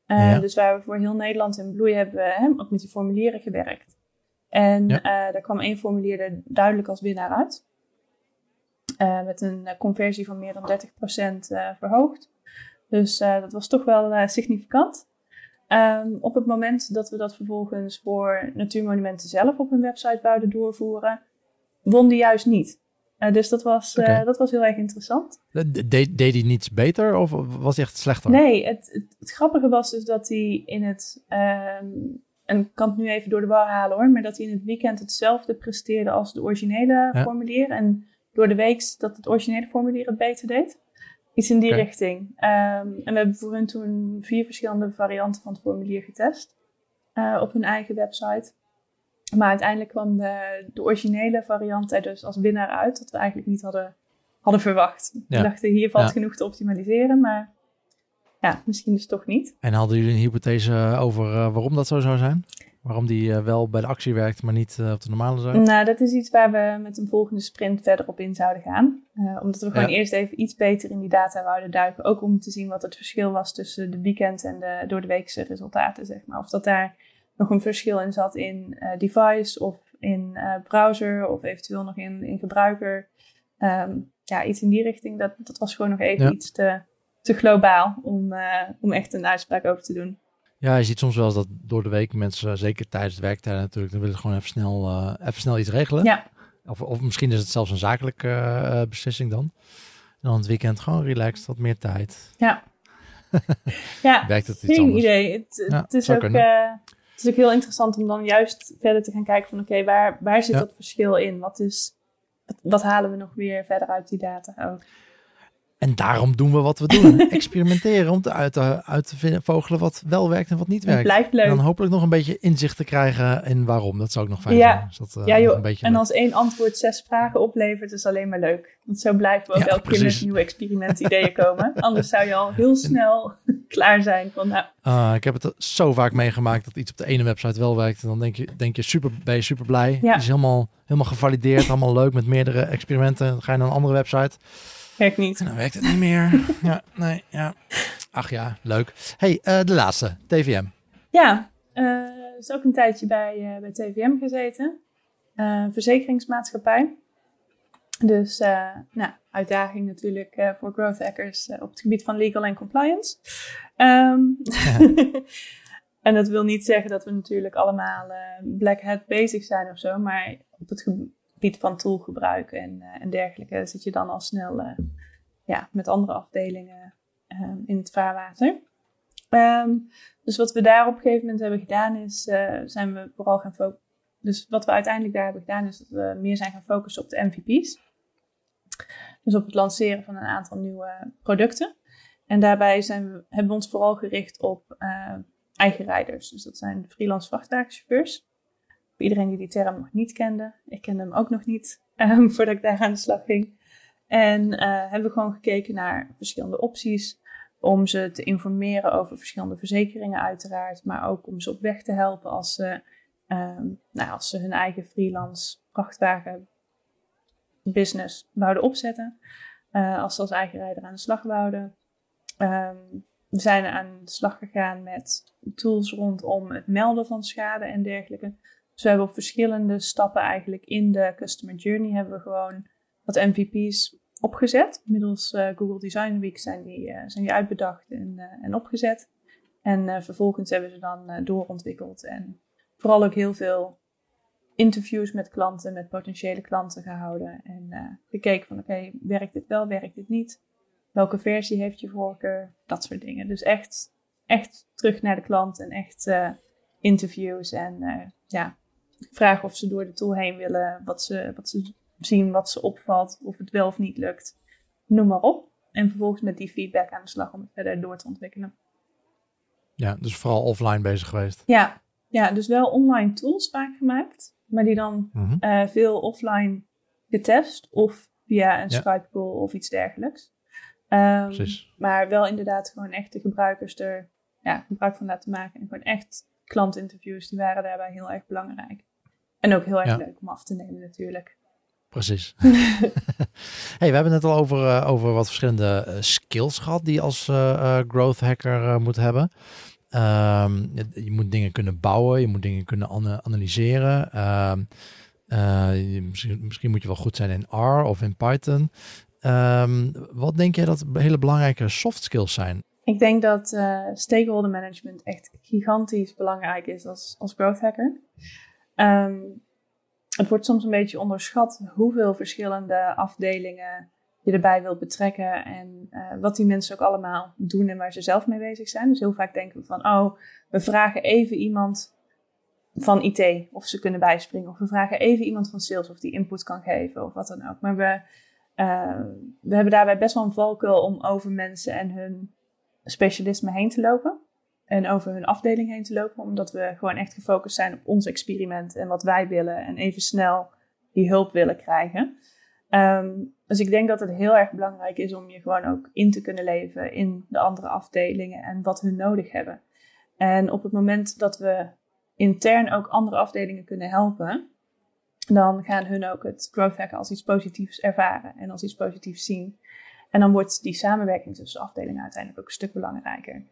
Ja. Dus waar we voor heel Nederland in bloei hebben we hè, ook met die formulieren gewerkt. En ja. daar kwam één formulier er duidelijk als winnaar uit. Uh, met een uh, conversie van meer dan 30% uh, verhoogd. Dus dat was toch wel significant. Um, op het moment dat we dat vervolgens voor natuurmonumenten zelf op hun website wouden doorvoeren, won die juist niet. dus dat was, okay. dat was heel erg interessant. De deed hij niets beter of was hij echt slechter? Nee, het, het, het grappige was dus dat hij in het. Um, en ik kan het nu even door de war halen hoor, maar dat hij in het weekend hetzelfde presteerde als de originele ja. formulier. En door de week dat het originele formulier het beter deed. Iets in die okay. richting. Um, en we hebben voor hun toen vier verschillende varianten van het formulier getest. Uh, op hun eigen website. Maar uiteindelijk kwam de, de, originele variant er dus als winnaar uit. Dat we eigenlijk niet hadden, hadden verwacht. Ja. We dachten hier valt ja. genoeg te optimaliseren. Maar ja, misschien dus toch niet. En hadden jullie een hypothese over uh, waarom dat zo zou zijn? Waarom die uh, wel bij de actie werkt, maar niet uh, op de normale site? Nou, dat is iets waar we met een volgende sprint verder op in zouden gaan. Omdat we gewoon ja. eerst even iets beter in die data wouden duiken. Ook om te zien wat het verschil was tussen de weekend en de door de weekse resultaten, zeg maar. Of dat daar nog een verschil in zat in device of in browser of eventueel nog in, in gebruiker. Um, ja, iets in die richting. Dat, dat was gewoon nog even ja. iets te, te globaal om, om echt een uitspraak over te doen. Ja, je ziet soms wel eens dat door de week mensen, zeker tijdens het werktijd natuurlijk, dan willen ze gewoon even snel, even snel iets regelen. Ja. Of, of misschien is het zelfs een zakelijke beslissing dan. En dan het weekend gewoon relaxed, wat meer tijd. Ja. ja, Werkt het iets geen anders? idee. Het, ja, het, is ook, uh, het is ook heel interessant om dan juist verder te gaan kijken van oké, okay, waar, waar zit ja. dat verschil in? Wat, is, wat, wat, halen we nog weer verder uit die data ook? En daarom doen we wat we doen. Experimenteren om te uit, te uit te vinden, vogelen wat wel werkt en wat niet werkt. blijft leuk. En dan hopelijk nog een beetje inzicht te krijgen in waarom. Dat zou ook nog fijn Ja. zijn. Dus dat, eh, ja nog joh, een beetje en als één antwoord zes vragen oplevert, is alleen maar leuk. Want zo blijven we ook Ja, elke keer met nieuwe experimentideeën komen. Anders zou je al heel snel klaar zijn van, nou, Ah, ik heb het zo vaak meegemaakt dat iets op de ene website wel werkt. En dan denk je, denk je super, ben je super blij. Ja. Het is helemaal, helemaal gevalideerd, allemaal leuk met meerdere experimenten. Dan ga je naar een andere website. Werkt niet. En dan werkt het niet meer. ja, nee, ja. Ach ja, leuk. hey, eh, de laatste, TVM. Ja, eh is ook een tijdje bij, eh, bij TVM gezeten. Eh, verzekeringsmaatschappij. Dus, eh, nou, uitdaging natuurlijk eh, voor growth hackers op het gebied van legal en compliance. Ehm, en dat wil niet zeggen dat we natuurlijk allemaal eh, black hat bezig zijn of zo, maar op het gebied van toolgebruik en, eh, en dergelijke zit je dan al snel eh, ja, met andere afdelingen eh, in het vaarwater. Ehm, dus wat we daar op een gegeven moment hebben gedaan is, eh, zijn we vooral gaan focussen. Dus wat we uiteindelijk daar hebben gedaan is dat we meer zijn gaan focussen op de MVP's. Dus op het lanceren van een aantal nieuwe producten. En daarbij zijn we, hebben we ons vooral gericht op eh, eigen rijders. Dus dat zijn freelance vrachtwagenchauffeurs. Iedereen die die term nog niet kende. Ik kende hem ook nog niet ehm, voordat ik daar aan de slag ging. En eh, hebben we gewoon gekeken naar verschillende opties om ze te informeren over verschillende verzekeringen uiteraard, maar ook om ze op weg te helpen als ze, ehm, nou, als ze hun eigen freelance vrachtwagen business wouden opzetten, eh, als ze als eigen rijder aan de slag wouden. Ehm, we zijn aan de slag gegaan met tools rondom het melden van schade en dergelijke. Dus we hebben op verschillende stappen eigenlijk in de customer journey hebben we gewoon wat MVP's opgezet. Middels eh, Google Design Week zijn die, eh, zijn die uitbedacht en, eh, en opgezet. En vervolgens hebben ze dan doorontwikkeld. En vooral ook heel veel interviews met klanten, met potentiële klanten gehouden. En gekeken van oké, werkt dit wel, werkt dit niet? Welke versie heeft je voorkeur? Dat soort dingen. Dus echt, echt terug naar de klant en echt interviews. En ja, vragen of ze door de tool heen willen, wat ze, wat ze zien wat ze opvalt, of het wel of niet lukt. Noem maar op. En vervolgens met die feedback aan de slag om het verder door te ontwikkelen. Ja, dus vooral offline bezig geweest. Ja, ja dus wel online tools vaak gemaakt, maar die dan Mhm. eh, veel offline getest of via een Ja. Skype call of iets dergelijks. Ehm, Precies. maar wel inderdaad gewoon echt de gebruikers er ja, gebruik van laten maken. En gewoon echt klantinterviews, die waren daarbij heel erg belangrijk. En ook heel erg Ja. leuk om af te nemen natuurlijk. Precies. hey, we hebben het net al over, eh, over wat verschillende eh, skills gehad die je als eh, growth hacker moet hebben. Ehm, je, moet dingen kunnen bouwen, je moet dingen kunnen ana- analyseren. Ehm, eh, misschien, misschien moet je wel goed zijn in R of in Python. Ehm, wat denk jij dat hele belangrijke soft skills zijn? Ik denk dat eh, stakeholder management echt gigantisch belangrijk is als, als growth hacker. Ehm, het wordt soms een beetje onderschat hoeveel verschillende afdelingen je erbij wilt betrekken en eh, wat die mensen ook allemaal doen en waar ze zelf mee bezig zijn. Dus heel vaak denken we van, oh, we vragen even iemand van IT of ze kunnen bijspringen. Of we vragen even iemand van sales of die input kan geven of wat dan ook. Maar we, eh, we hebben daarbij best wel een valkuil om over mensen en hun specialisme heen te lopen. En over hun afdeling heen te lopen. Omdat we gewoon echt gefocust zijn op ons experiment en wat wij willen. En even snel die hulp willen krijgen. Ehm, dus ik denk dat het heel erg belangrijk is om je gewoon ook in te kunnen leven in de andere afdelingen en wat hun nodig hebben. En op het moment dat we intern ook andere afdelingen kunnen helpen, dan gaan hun ook het growth hacken als iets positiefs ervaren en als iets positiefs zien. En dan wordt die samenwerking tussen afdelingen uiteindelijk ook een stuk belangrijker.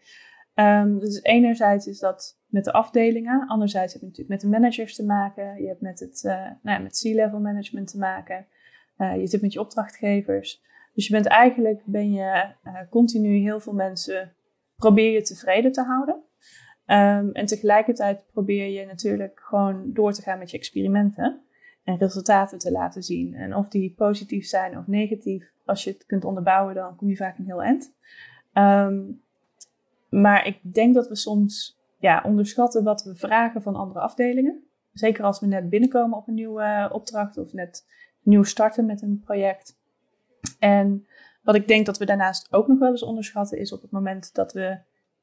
Um, dus enerzijds is dat met de afdelingen, anderzijds heb je natuurlijk met de managers te maken, je hebt met het uh, nou ja, met C-level management te maken, uh, je zit met je opdrachtgevers. Dus je bent eigenlijk, ben je uh, continu heel veel mensen, probeer je tevreden te houden. Um, en tegelijkertijd probeer je natuurlijk gewoon door te gaan met je experimenten en resultaten te laten zien. En of die positief zijn of negatief, als je het kunt onderbouwen, dan kom je vaak een heel eind. Um, maar ik denk dat we soms ja, onderschatten wat we vragen van andere afdelingen. Zeker als we net binnenkomen op een nieuwe opdracht of net nieuw starten met een project. En wat ik denk dat we daarnaast ook nog wel eens onderschatten, is op het moment dat we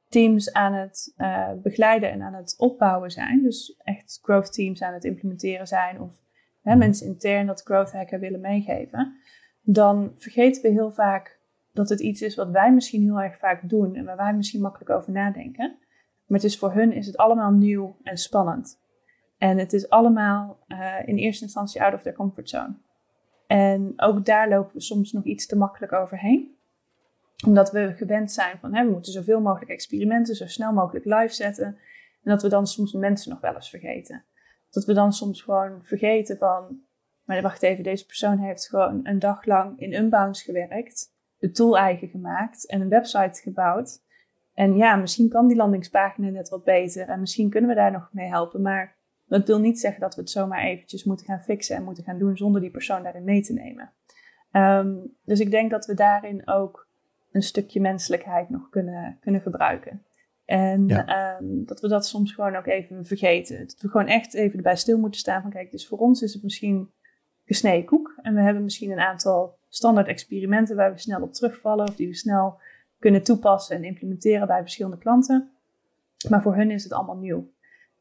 teams aan het uh, begeleiden en aan het opbouwen zijn. Dus echt growth teams aan het implementeren zijn of hè, mhm. mensen intern dat growth hacker willen meegeven. Dan vergeten we heel vaak dat het iets is wat wij misschien heel erg vaak doen en waar wij misschien makkelijk over nadenken. Maar voor hun is het allemaal nieuw en spannend. En het is allemaal uh, in eerste instantie out of their comfort zone. En ook daar lopen we soms nog iets te makkelijk overheen. Omdat we gewend zijn van hè, we moeten zoveel mogelijk experimenten zo snel mogelijk live zetten. En dat we dan soms mensen nog wel eens vergeten. Dat we dan soms gewoon vergeten van, maar wacht even, deze persoon heeft gewoon een dag lang in Unbounce gewerkt, de tool eigen gemaakt en een website gebouwd. En ja, misschien kan die landingspagina net wat beter en misschien kunnen we daar nog mee helpen. Maar dat wil niet zeggen dat we het zomaar eventjes moeten gaan fixen en moeten gaan doen zonder die persoon daarin mee te nemen. Ehm, dus ik denk dat we daarin ook een stukje menselijkheid nog kunnen, kunnen gebruiken. En ehm, dat we dat soms gewoon ook even vergeten. Dat we gewoon echt even erbij stil moeten staan van kijk, dus voor ons is het misschien gesneden koek. En we hebben misschien een aantal standaard experimenten waar we snel op terugvallen of die we snel kunnen toepassen en implementeren bij verschillende klanten. Maar voor hun is het allemaal nieuw.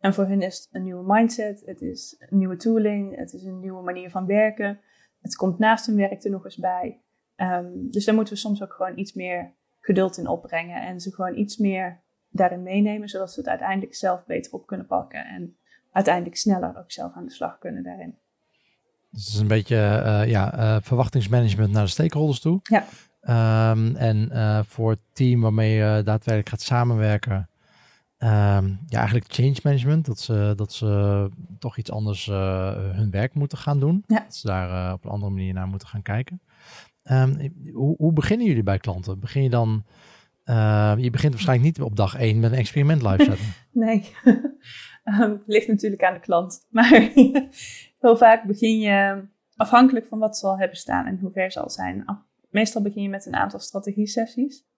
En voor hen is het een nieuwe mindset, het is een nieuwe tooling, het is een nieuwe manier van werken. Het komt naast hun werk er nog eens bij. Ehm, dus daar moeten we soms ook gewoon iets meer geduld in opbrengen en ze gewoon iets meer daarin meenemen, zodat ze het uiteindelijk zelf beter op kunnen pakken en uiteindelijk sneller ook zelf aan de slag kunnen daarin. Dus het is een beetje uh, ja, uh, verwachtingsmanagement naar de stakeholders toe. Ja. Um, en uh, voor het team waarmee je daadwerkelijk gaat samenwerken, Um, ja, eigenlijk change management. Dat ze, dat ze toch iets anders hun werk moeten gaan doen. Ja. Dat ze daar op een andere manier naar moeten gaan kijken. Um, hoe, hoe, beginnen jullie bij klanten? Begin je dan... Uh, je begint waarschijnlijk niet op dag één met een experiment live zetten. nee, um, het ligt natuurlijk aan de klant. Maar heel vaak begin je afhankelijk van wat ze al hebben staan en hoe ver ze al zijn. Meestal begin je met een aantal strategie-sessies.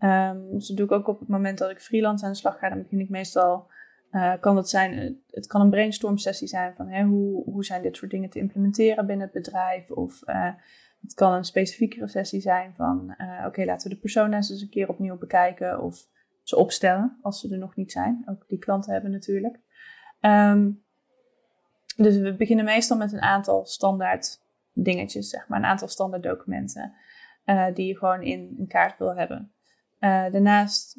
Um, dat doe ik ook op het moment dat ik freelance aan de slag ga. Dan begin ik meestal, uh, kan dat zijn, het kan een brainstorm sessie zijn van hè, hoe, hoe zijn dit soort dingen te implementeren binnen het bedrijf. Of uh, het kan een specifiekere sessie zijn van oké, laten we de persona's eens een keer opnieuw bekijken. Of ze opstellen als ze er nog niet zijn. Ook die klanten hebben natuurlijk. Um, dus we beginnen meestal met een aantal standaard dingetjes, zeg maar. Een aantal standaard documenten die je gewoon in, in kaart wil hebben. Uh, daarnaast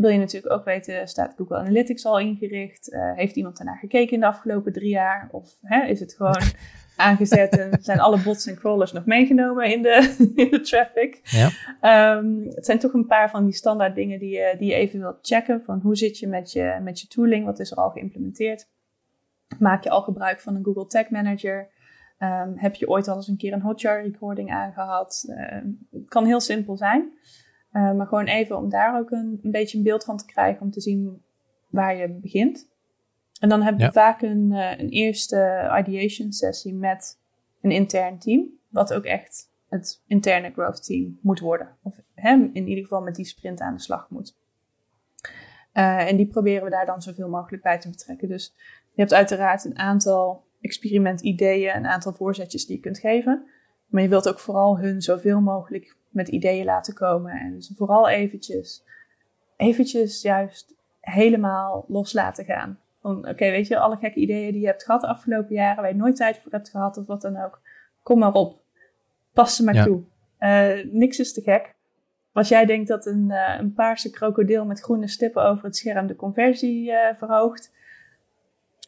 wil je natuurlijk ook weten, staat Google Analytics al ingericht? Uh, heeft iemand daarnaar gekeken in de afgelopen drie jaar? Of hè, is het gewoon aangezet en zijn alle bots en crawlers nog meegenomen in de, in de traffic? Ja. Um, het zijn toch een paar van die standaard dingen die je, die je even wilt checken. Van hoe zit je met, je met je tooling? Wat is er al geïmplementeerd? Maak je al gebruik van een Google Tag Manager? Um, heb je ooit al eens een keer een Hotjar recording aangehad? Uh, het kan heel simpel zijn. Uh, maar gewoon even om daar ook een, een, beetje een beeld van te krijgen, om te zien waar je begint. En dan heb je ja. vaak een, uh, een eerste ideation sessie met een intern team, wat ook echt het interne growth team moet worden. Of hem in ieder geval met die sprint aan de slag moet. Uh, en die proberen we daar dan zoveel mogelijk bij te betrekken. Dus je hebt uiteraard een aantal experimentideeën, een aantal voorzetjes die je kunt geven. Maar je wilt ook vooral hun zoveel mogelijk met ideeën laten komen. En ze vooral eventjes, eventjes juist helemaal los laten gaan. Van oké, weet je, alle gekke ideeën die je hebt gehad de afgelopen jaren, waar je nooit tijd voor hebt gehad of wat dan ook. Kom maar op. Pas ze maar toe. Uh, niks is te gek. Als jij denkt dat een, uh, een paarse krokodil met groene stippen over het scherm de conversie uh, verhoogt.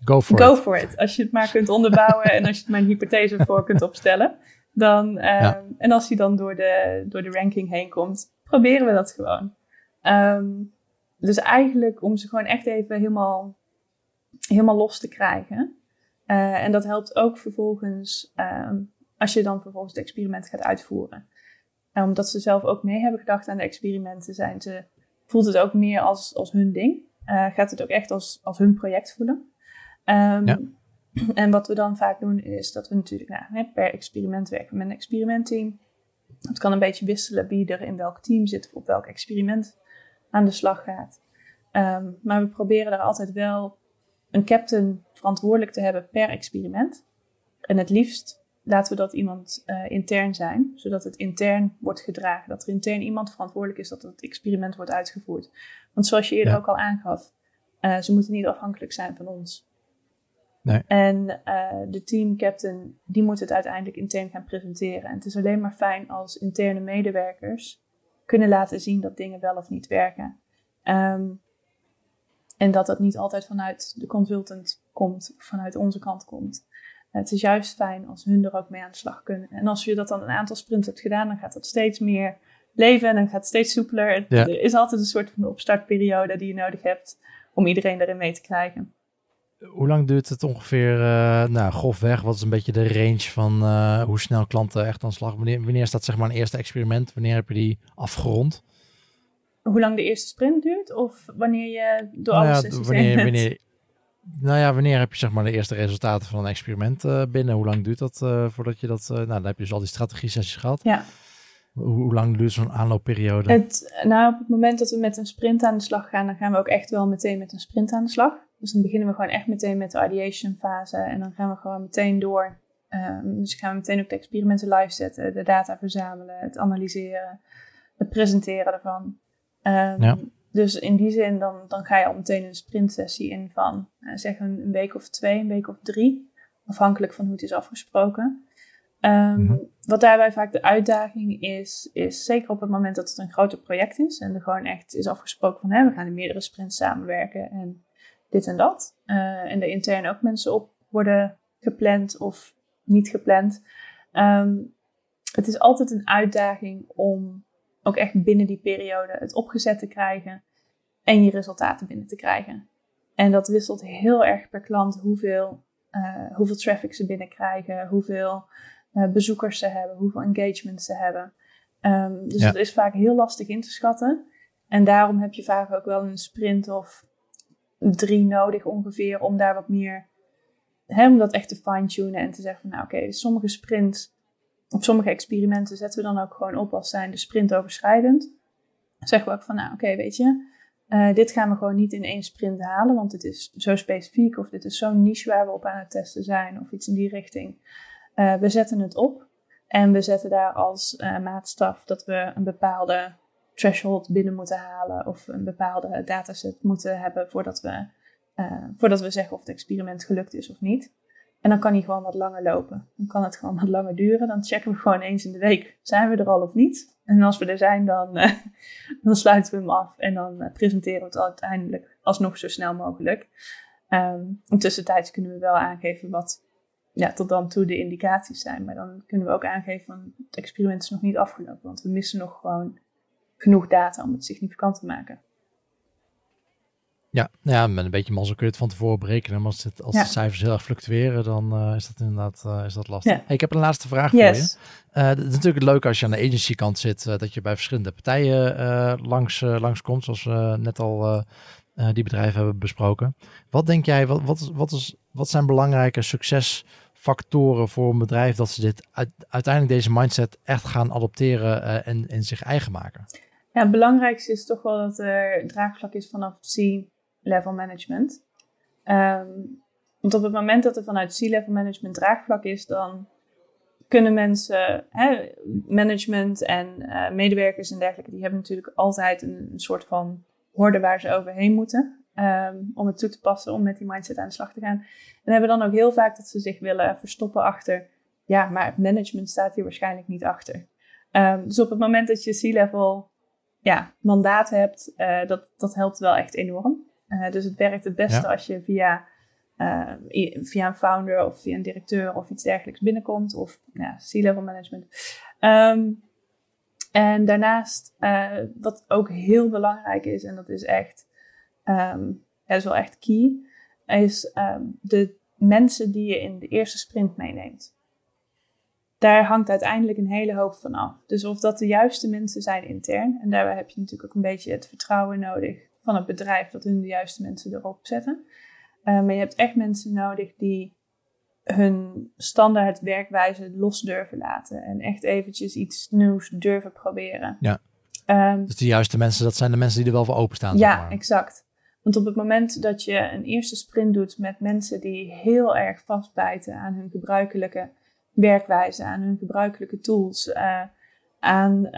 Go for Go it. for it. Als je het maar kunt onderbouwen en als je er maar een hypothese voor kunt opstellen. Dan, um, ja. En als hij dan door de, door de ranking heen komt, proberen we dat gewoon. Um, dus eigenlijk om ze gewoon echt even helemaal, helemaal los te krijgen. Uh, en dat helpt ook vervolgens um, als je dan vervolgens het experiment gaat uitvoeren. En omdat ze zelf ook mee hebben gedacht aan de experimenten, zijn ze, voelt het ook meer als, als hun ding. Uh, gaat het ook echt als, als hun project voelen. Ja. En wat we dan vaak doen is dat we natuurlijk nou, per experiment werken met een experimentteam. Het kan een beetje wisselen wie er in welk team zit of op welk experiment aan de slag gaat. Um, maar we proberen er altijd wel een captain verantwoordelijk te hebben per experiment. En het liefst laten we dat iemand uh, intern zijn, zodat het intern wordt gedragen. Dat er intern iemand verantwoordelijk is dat het experiment wordt uitgevoerd. Want zoals je eerder ook al aangaf, uh, ze moeten niet afhankelijk zijn van ons. Nee. En uh, de teamcaptain, die moet het uiteindelijk intern gaan presenteren. En het is alleen maar fijn als interne medewerkers kunnen laten zien dat dingen wel of niet werken. Um, en dat dat niet altijd vanuit de consultant komt, of vanuit onze kant komt. Het is juist fijn als hun er ook mee aan de slag kunnen. En als je dat dan een aantal sprints hebt gedaan, dan gaat dat steeds meer leven en dan gaat het steeds soepeler. Er is altijd een soort van opstartperiode die je nodig hebt om iedereen erin mee te krijgen. Hoe lang duurt het ongeveer, uh, nou, grofweg, wat is een beetje de range van uh, hoe snel klanten echt aan slag? Wanneer, wanneer staat zeg maar een eerste experiment? Wanneer heb je die afgerond? Hoe lang de eerste sprint duurt of wanneer je door nou alles ja, wanneer, wanneer, Nou ja, wanneer heb je zeg maar de eerste resultaten van een experiment uh, binnen? Hoe lang duurt dat voordat je dat, nou dan heb je dus al die strategie sessies gehad. Ja. Hoe, lang duurt zo'n aanloopperiode? Het, nou, op het moment dat we met een sprint aan de slag gaan, dan gaan we ook echt wel meteen met een sprint aan de slag. Dus dan beginnen we gewoon echt meteen met de ideation fase en dan gaan we gewoon meteen door. Um, dus gaan we meteen ook de experimenten live zetten, de data verzamelen, het analyseren, het presenteren ervan. Um, ja. Dus in die zin, dan, dan ga je al meteen een sprintsessie in van uh, zeg een, een, week of twee, een week of drie. Afhankelijk van hoe het is afgesproken. Um, Wat daarbij vaak de uitdaging is, is zeker op het moment dat het een groter project is en er gewoon echt is afgesproken van hè, we gaan in meerdere sprints samenwerken en dit en dat. Uh, en er intern ook mensen op worden gepland of niet gepland. Um, het is altijd een uitdaging om ook echt binnen die periode het opgezet te krijgen en je resultaten binnen te krijgen. En dat wisselt heel erg per klant hoeveel, uh, hoeveel traffic ze binnenkrijgen, hoeveel uh, bezoekers ze hebben, hoeveel engagement ze hebben. Um, dus dat is vaak heel lastig in te schatten. En daarom heb je vaak ook wel een sprint of drie nodig ongeveer om daar wat meer, hè, om dat echt te fine-tunen en te zeggen van nou oké, dus sommige sprints of sommige experimenten zetten we dan ook gewoon op als zijn de sprintoverschrijdend. Dan zeggen we ook van nou oké, weet je, uh, dit gaan we gewoon niet in één sprint halen, want dit is zo specifiek of dit is zo'n niche waar we op aan het testen zijn of iets in die richting. Uh, we zetten het op en we zetten daar als uh, maatstaf dat we een bepaalde threshold binnen moeten halen of een bepaalde dataset moeten hebben voordat we, uh, voordat we zeggen of het experiment gelukt is of niet. En dan kan hij gewoon wat langer lopen. Dan kan het gewoon wat langer duren. Dan checken we gewoon eens in de week, zijn we er al of niet? En als we er zijn, dan, uh, dan sluiten we hem af en dan uh, presenteren we het uiteindelijk alsnog zo snel mogelijk. Um, tussentijds kunnen we wel aangeven wat ja, tot dan toe de indicaties zijn. Maar dan kunnen we ook aangeven van het experiment is nog niet afgelopen. Want we missen nog gewoon genoeg data om het significant te maken. Ja, ja, met een beetje mazzel kun je het van tevoren berekenen. Maar als, het, als de cijfers heel erg fluctueren, dan uh, is dat inderdaad uh, is dat lastig. Hey, ik heb een laatste vraag yes. voor je. Uh, het is natuurlijk leuk als je aan de agency kant zit, dat je bij verschillende partijen langs, langs komt, zoals we net al die bedrijven hebben besproken. Wat denk jij, wat, wat, wat, is, wat zijn belangrijke succesfactoren voor een bedrijf dat ze dit uiteindelijk deze mindset echt gaan adopteren en, en zich eigen maken? Ja, het belangrijkste is toch wel dat er draagvlak is vanaf C-level management. Um, want op het moment dat er vanuit C-level management draagvlak is, dan kunnen mensen, hè, management en uh, medewerkers en dergelijke, die hebben natuurlijk altijd een, soort van horde waar ze overheen moeten. Um, om het toe te passen, om met die mindset aan de slag te gaan. En hebben dan ook heel vaak dat ze zich willen verstoppen achter, ja, maar het management staat hier waarschijnlijk niet achter. Um, dus op het moment dat je C-level ja, mandaat hebt, uh, dat, dat helpt wel echt enorm. Uh, dus het werkt het beste als je via, uh, via een founder of via een directeur of iets dergelijks binnenkomt. Of ja, C-level management. Um, en daarnaast, wat ook heel belangrijk is, en dat is echt, um, dat is wel echt key, is um, de mensen die je in de eerste sprint meeneemt daar hangt uiteindelijk een hele hoop van af. Dus of dat de juiste mensen zijn intern, en daarbij heb je natuurlijk ook een beetje het vertrouwen nodig van het bedrijf dat hun de juiste mensen erop zetten. Uh, maar je hebt echt mensen nodig die hun standaard werkwijze los durven laten en echt eventjes iets nieuws durven proberen. Ja. Um, dus de juiste mensen, dat zijn de mensen die er wel voor openstaan. Ja, zeg maar. exact. Want op het moment dat je een eerste sprint doet met mensen die heel erg vastbijten aan hun gebruikelijke werkwijze, aan hun gebruikelijke tools, aan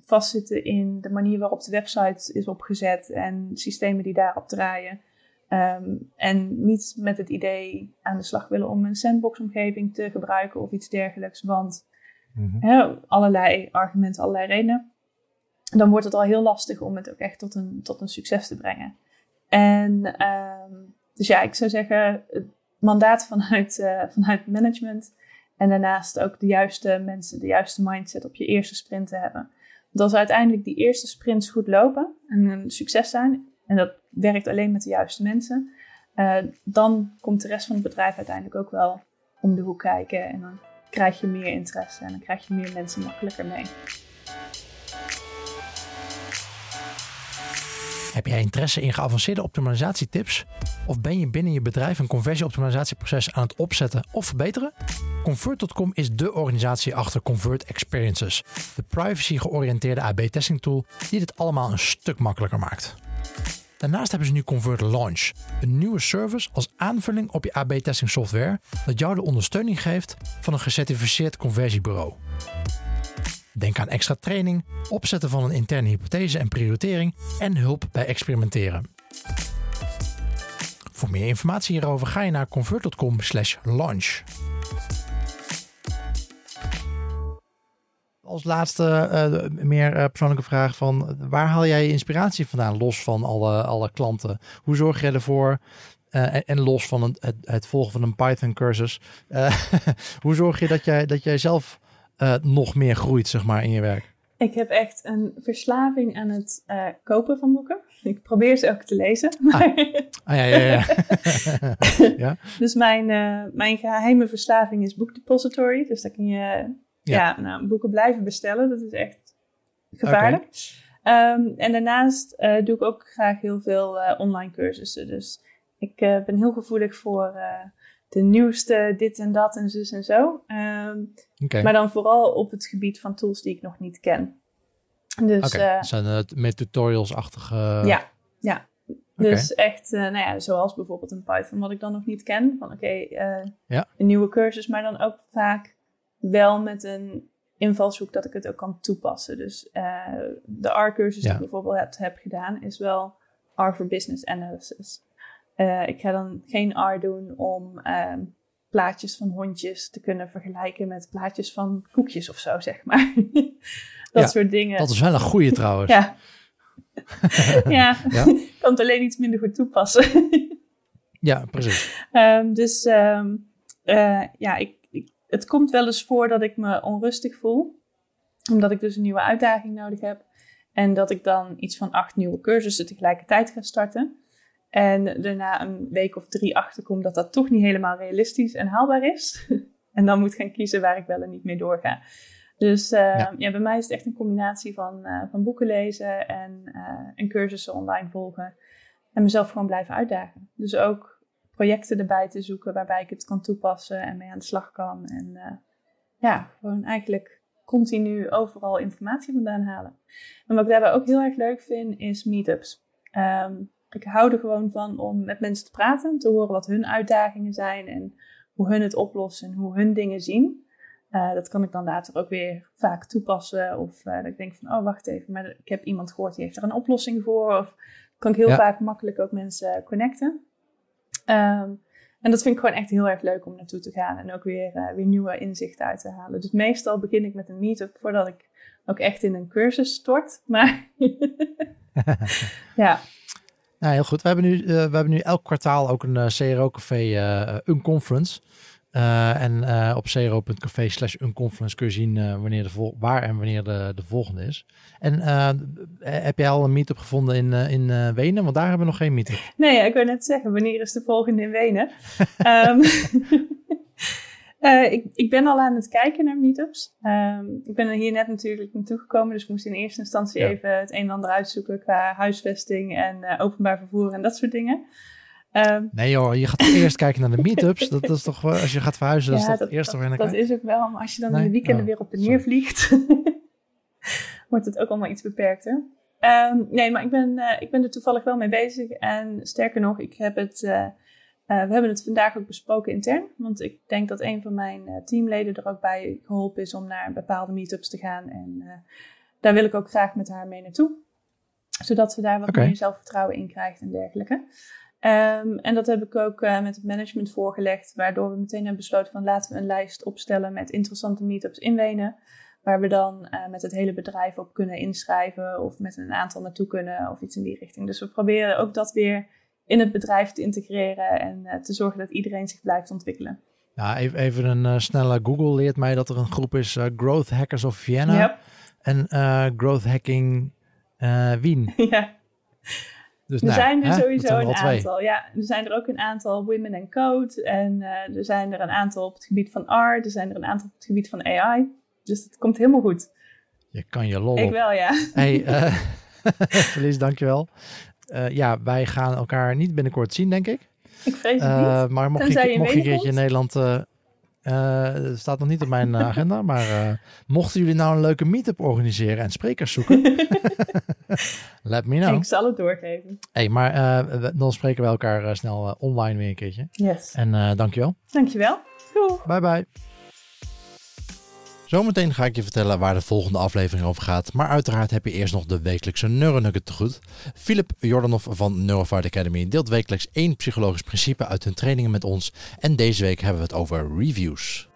vastzitten in de manier waarop de website is opgezet en systemen die daarop draaien. Ehm, en niet met het idee aan de slag willen om een sandbox-omgeving te gebruiken of iets dergelijks, want mm allerlei argumenten, allerlei redenen. Dan wordt het al heel lastig om het ook echt tot een, tot een succes te brengen. En ehm, dus ja, ik zou zeggen, het mandaat vanuit, uh, vanuit management en daarnaast ook de juiste mensen, de juiste mindset op je eerste sprint te hebben. Want als uiteindelijk die eerste sprints goed lopen en een succes zijn, en dat werkt alleen met de juiste mensen, uh, dan komt de rest van het bedrijf uiteindelijk ook wel om de hoek kijken. En dan krijg je meer interesse en dan krijg je meer mensen makkelijker mee. Heb jij interesse in geavanceerde optimalisatietips? Of ben je binnen je bedrijf een conversieoptimalisatieproces aan het opzetten of verbeteren? Convert.com is de organisatie achter Convert Experiences, de privacy-georiënteerde AB-testing tool die dit allemaal een stuk makkelijker maakt. Daarnaast hebben ze nu Convert Launch, een nieuwe service als aanvulling op je AB-testing software dat jou de ondersteuning geeft van een gecertificeerd conversiebureau. Denk aan extra training, opzetten van een interne hypothese en prioritering en hulp bij experimenteren. Voor meer informatie hierover ga je naar convert.com/launch. Als laatste uh, meer uh, persoonlijke vraag van waar haal jij je inspiratie vandaan los van alle, alle klanten? Hoe zorg je ervoor uh, en, los van het, het, volgen van een Python cursus, hoe zorg je dat jij, dat jij zelf nog meer groeit zeg maar in je werk? Ik heb echt een verslaving aan het kopen van boeken. Ik probeer ze ook te lezen. Ah, ah ja, ja, ja. ja. Dus mijn, mijn geheime verslaving is Book Depository. Dus daar kun je ja, nou, boeken blijven bestellen. Dat is echt gevaarlijk. Ehm, en daarnaast uh, doe ik ook graag heel veel online cursussen. Dus ik ben heel gevoelig voor de nieuwste dit en dat en zus en zo. Um, okay. Maar dan vooral op het gebied van tools die ik nog niet ken. Dus, okay. zijn het met tutorials-achtige... Ja, ja. Dus echt, nou ja, zoals bijvoorbeeld een Python, wat ik dan nog niet ken. Van oké, ja. een nieuwe cursus, maar dan ook vaak wel met een invalshoek dat ik het ook kan toepassen. Dus de R-cursus die ik bijvoorbeeld heb, gedaan, is wel R voor Business Analysis. Uh, ik ga dan geen R doen om uh, plaatjes van hondjes te kunnen vergelijken met plaatjes van koekjes of zo, zeg maar. dat soort dingen. Dat is wel een goede trouwens. ja. ja, ja? ik kan het alleen iets minder goed toepassen. ja, precies. Um, dus um, ja, ik het komt wel eens voor dat ik me onrustig voel, omdat ik dus een nieuwe uitdaging nodig heb. En dat ik dan iets van acht nieuwe cursussen tegelijkertijd ga starten. En daarna een week of drie achterkom dat dat toch niet helemaal realistisch en haalbaar is. en dan moet gaan kiezen waar ik wel en niet mee doorga. Dus uh, ja. bij mij is het echt een combinatie van, uh, van boeken lezen en, uh, en cursussen online volgen. En mezelf gewoon blijven uitdagen. Dus ook projecten erbij te zoeken waarbij ik het kan toepassen en mee aan de slag kan. En ja, gewoon eigenlijk continu overal informatie vandaan halen. En wat ik daarbij ook heel erg leuk vind, is meetups. Um, ik hou er gewoon van om met mensen te praten, te horen wat hun uitdagingen zijn en hoe hun het oplossen en hoe hun dingen zien. Uh, dat kan ik dan later ook weer vaak toepassen. Of uh, dat ik denk van, oh wacht even, maar ik heb iemand gehoord die heeft er een oplossing voor. Of kan ik heel vaak makkelijk ook mensen connecten. Um, en dat vind ik gewoon echt heel erg leuk om naartoe te gaan en ook weer, uh, weer nieuwe inzichten uit te halen. Dus meestal begin ik met een meetup voordat ik ook echt in een cursus stort. Maar ja. Nou, heel goed. We hebben nu, uh, we hebben nu elk kwartaal ook een uh, CRO-café, een conference. En op cro.café slash unconference kun je zien wanneer de waar en wanneer de, de volgende is. En heb jij al een meetup gevonden in, in Wenen? Want daar hebben we nog geen meetup. Nee, ik wil net zeggen, wanneer is de volgende in Wenen? um, ik, ik ben al aan het kijken naar meetups. Um, ik ben er hier net natuurlijk naartoe gekomen, dus ik moest in eerste instantie ja. even het een en ander uitzoeken qua huisvesting en openbaar vervoer en dat soort dingen. Um, nee joh, je gaat eerst kijken naar de meetups. Dat is toch, als je gaat verhuizen, ja, dat is dat, het eerste waar je naar Dat is ook wel, maar als je dan in de weekenden oh, weer op en neer vliegt, wordt het ook allemaal iets beperkter. Um, nee, maar ik ben, uh, ik ben er toevallig wel mee bezig. En sterker nog, ik heb het we hebben het vandaag ook besproken intern, want ik denk dat een van mijn teamleden er ook bij geholpen is om naar bepaalde meetups te gaan. En daar wil ik ook graag met haar mee naartoe, zodat ze daar wat meer zelfvertrouwen in krijgt en dergelijke. Ehm, en dat heb ik ook met het management voorgelegd, waardoor we meteen hebben besloten van laten we een lijst opstellen met interessante meetups in Wenen. Waar we dan uh, met het hele bedrijf op kunnen inschrijven of met een aantal naartoe kunnen of iets in die richting. Dus we proberen ook dat weer in het bedrijf te integreren en uh, te zorgen dat iedereen zich blijft ontwikkelen. Ja, even, even een uh, snelle Google leert mij dat er een groep is Growth Hackers of Vienna yep. en Growth Hacking Wien. ja. Dus, er nou, zijn er sowieso een aantal. Ja, er zijn er ook een aantal Women and Code. En er zijn er een aantal op het gebied van art. Er zijn er een aantal op het gebied van AI. Dus het komt helemaal goed. Je kan je lol Ik wel, ja. Hey, uh, Felice, dankjewel. Uh, ja, wij gaan elkaar niet binnenkort zien, denk ik. Ik vrees het uh, niet. Maar mocht je, je mocht je een keertje in Nederland... Uh, staat nog niet op mijn agenda, maar mochten jullie nou een leuke meetup organiseren en sprekers zoeken, let me know. Ik zal het doorgeven. Hey, maar dan spreken we elkaar snel online weer een keertje. Yes. En dankjewel. Dankjewel. Doei. Bye bye. Zometeen ga ik je vertellen waar de volgende aflevering over gaat. Maar uiteraard heb je eerst nog de wekelijkse Neuronugget te goed. Philip Jordanov van Neurofight Academy deelt wekelijks één psychologisch principe uit hun trainingen met ons. En deze week hebben we het over reviews.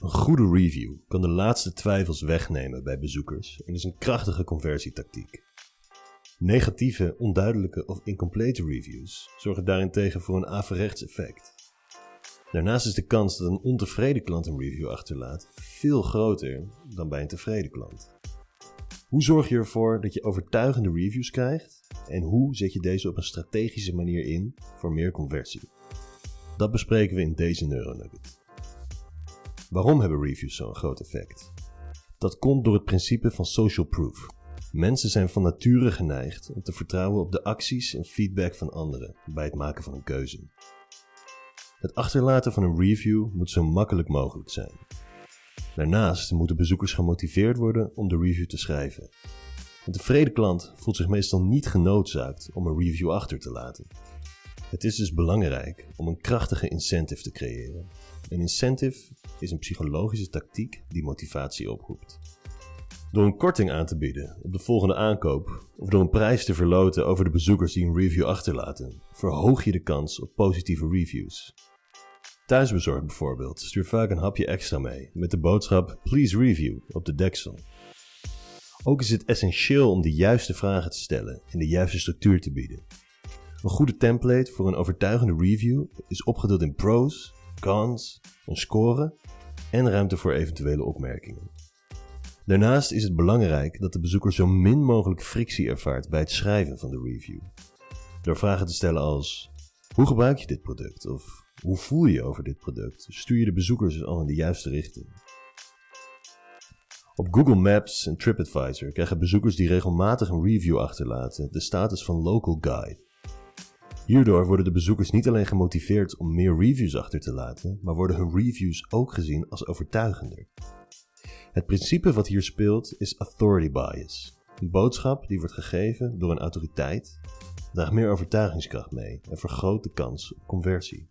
Een goede review kan de laatste twijfels wegnemen bij bezoekers en is een krachtige conversietactiek. Negatieve, onduidelijke of incomplete reviews zorgen daarentegen voor een averechts effect. Daarnaast is de kans dat een ontevreden klant een review achterlaat veel groter dan bij een tevreden klant. Hoe zorg je ervoor dat je overtuigende reviews krijgt en hoe zet je deze op een strategische manier in voor meer conversie? Dat bespreken we in deze Neuronugget. Waarom hebben reviews zo'n groot effect? Dat komt door het principe van social proof. Mensen zijn van nature geneigd om te vertrouwen op de acties en feedback van anderen bij het maken van een keuze. Het achterlaten van een review moet zo makkelijk mogelijk zijn. Daarnaast moeten bezoekers gemotiveerd worden om de review te schrijven. Een tevreden klant voelt zich meestal niet genoodzaakt om een review achter te laten. Het is dus belangrijk om een krachtige incentive te creëren. Een incentive is een psychologische tactiek die motivatie oproept. Door een korting aan te bieden op de volgende aankoop of door een prijs te verloten over de bezoekers die een review achterlaten, verhoog je de kans op positieve reviews. Thuisbezorgd bijvoorbeeld stuurt vaak een hapje extra mee met de boodschap Please Review op de deksel. Ook is het essentieel om de juiste vragen te stellen en de juiste structuur te bieden. Een goede template voor een overtuigende review is opgedeeld in pros, cons, een score en ruimte voor eventuele opmerkingen. Daarnaast is het belangrijk dat de bezoeker zo min mogelijk frictie ervaart bij het schrijven van de review. Door vragen te stellen als: Hoe gebruik je dit product? Of hoe voel je over dit product? Stuur je de bezoekers al in de juiste richting? Op Google Maps en TripAdvisor krijgen bezoekers die regelmatig een review achterlaten de status van local guide. Hierdoor worden de bezoekers niet alleen gemotiveerd om meer reviews achter te laten, maar worden hun reviews ook gezien als overtuigender. Het principe wat hier speelt is authority bias. Een boodschap die wordt gegeven door een autoriteit draagt meer overtuigingskracht mee en vergroot de kans op conversie.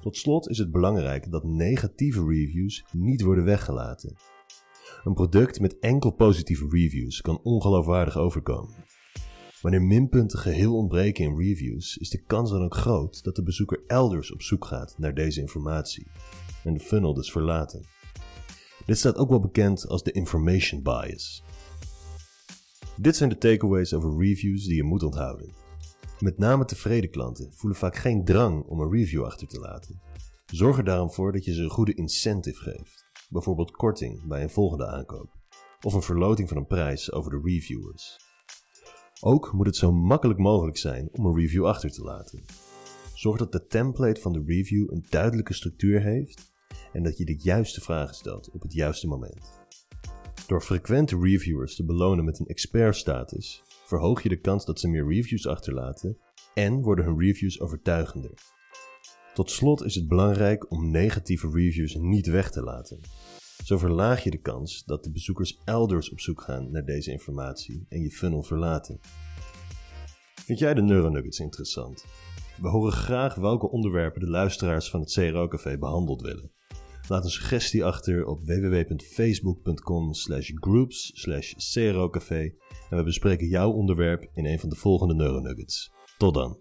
Tot slot is het belangrijk dat negatieve reviews niet worden weggelaten. Een product met enkel positieve reviews kan ongeloofwaardig overkomen. Wanneer minpunten geheel ontbreken in reviews, is de kans dan ook groot dat de bezoeker elders op zoek gaat naar deze informatie en de funnel dus verlaten. Dit staat ook wel bekend als de information bias. Dit zijn de takeaways over reviews die je moet onthouden. Met name tevreden klanten voelen vaak geen drang om een review achter te laten. Zorg er daarom voor dat je ze een goede incentive geeft, bijvoorbeeld korting bij een volgende aankoop, of een verloting van een prijs over de reviewers. Ook moet het zo makkelijk mogelijk zijn om een review achter te laten. Zorg dat de template van de review een duidelijke structuur heeft en dat je de juiste vragen stelt op het juiste moment. Door frequente reviewers te belonen met een expertstatus verhoog je de kans dat ze meer reviews achterlaten en worden hun reviews overtuigender. Tot slot is het belangrijk om negatieve reviews niet weg te laten. Zo verlaag je de kans dat de bezoekers elders op zoek gaan naar deze informatie en je funnel verlaten. Vind jij de Neuronuggets interessant? We horen graag welke onderwerpen de luisteraars van het CRO Café behandeld willen. Laat een suggestie achter op www.facebook.com slash groups slash en we bespreken jouw onderwerp in een van de volgende Neuronuggets. Tot dan.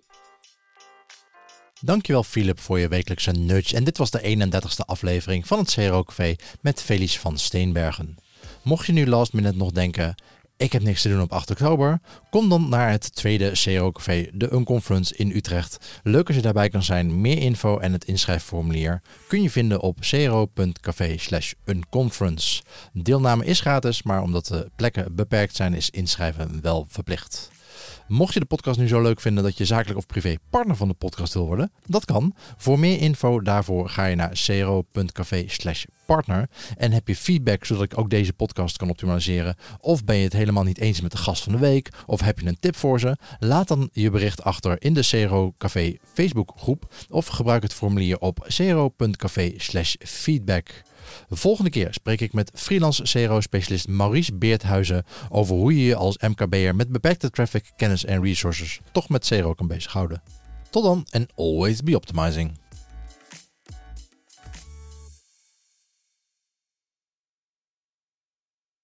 Dankjewel Philip voor je wekelijkse nudge en dit was de 31ste aflevering van het CRO Café met Felice van Steenbergen. Mocht je nu last minute nog denken, ik heb niks te doen op 8 oktober. Kom dan naar het tweede CRO Café, de Unconference in Utrecht. Leuk als je daarbij kan zijn. Meer info en het inschrijfformulier kun je vinden op cro.café slash unconference. Deelname is gratis, maar omdat de plekken beperkt zijn is inschrijven wel verplicht. Mocht je de podcast nu zo leuk vinden dat je zakelijk of privé partner van de podcast wil worden, dat kan. Voor meer info daarvoor ga je naar cro.café slash partner. En heb je feedback zodat ik ook deze podcast kan optimaliseren? Of ben je het helemaal niet eens met de gast van de week? Of heb je een tip voor ze? Laat dan je bericht achter in de CRO Café Facebook groep. Of gebruik het formulier op cro.café slash feedback. De volgende keer spreek ik met freelance CRO-specialist Maurice Beerthuizen over hoe je je als MKB'er met beperkte traffic, kennis en resources toch met CRO kan bezighouden. Tot dan en always be optimizing.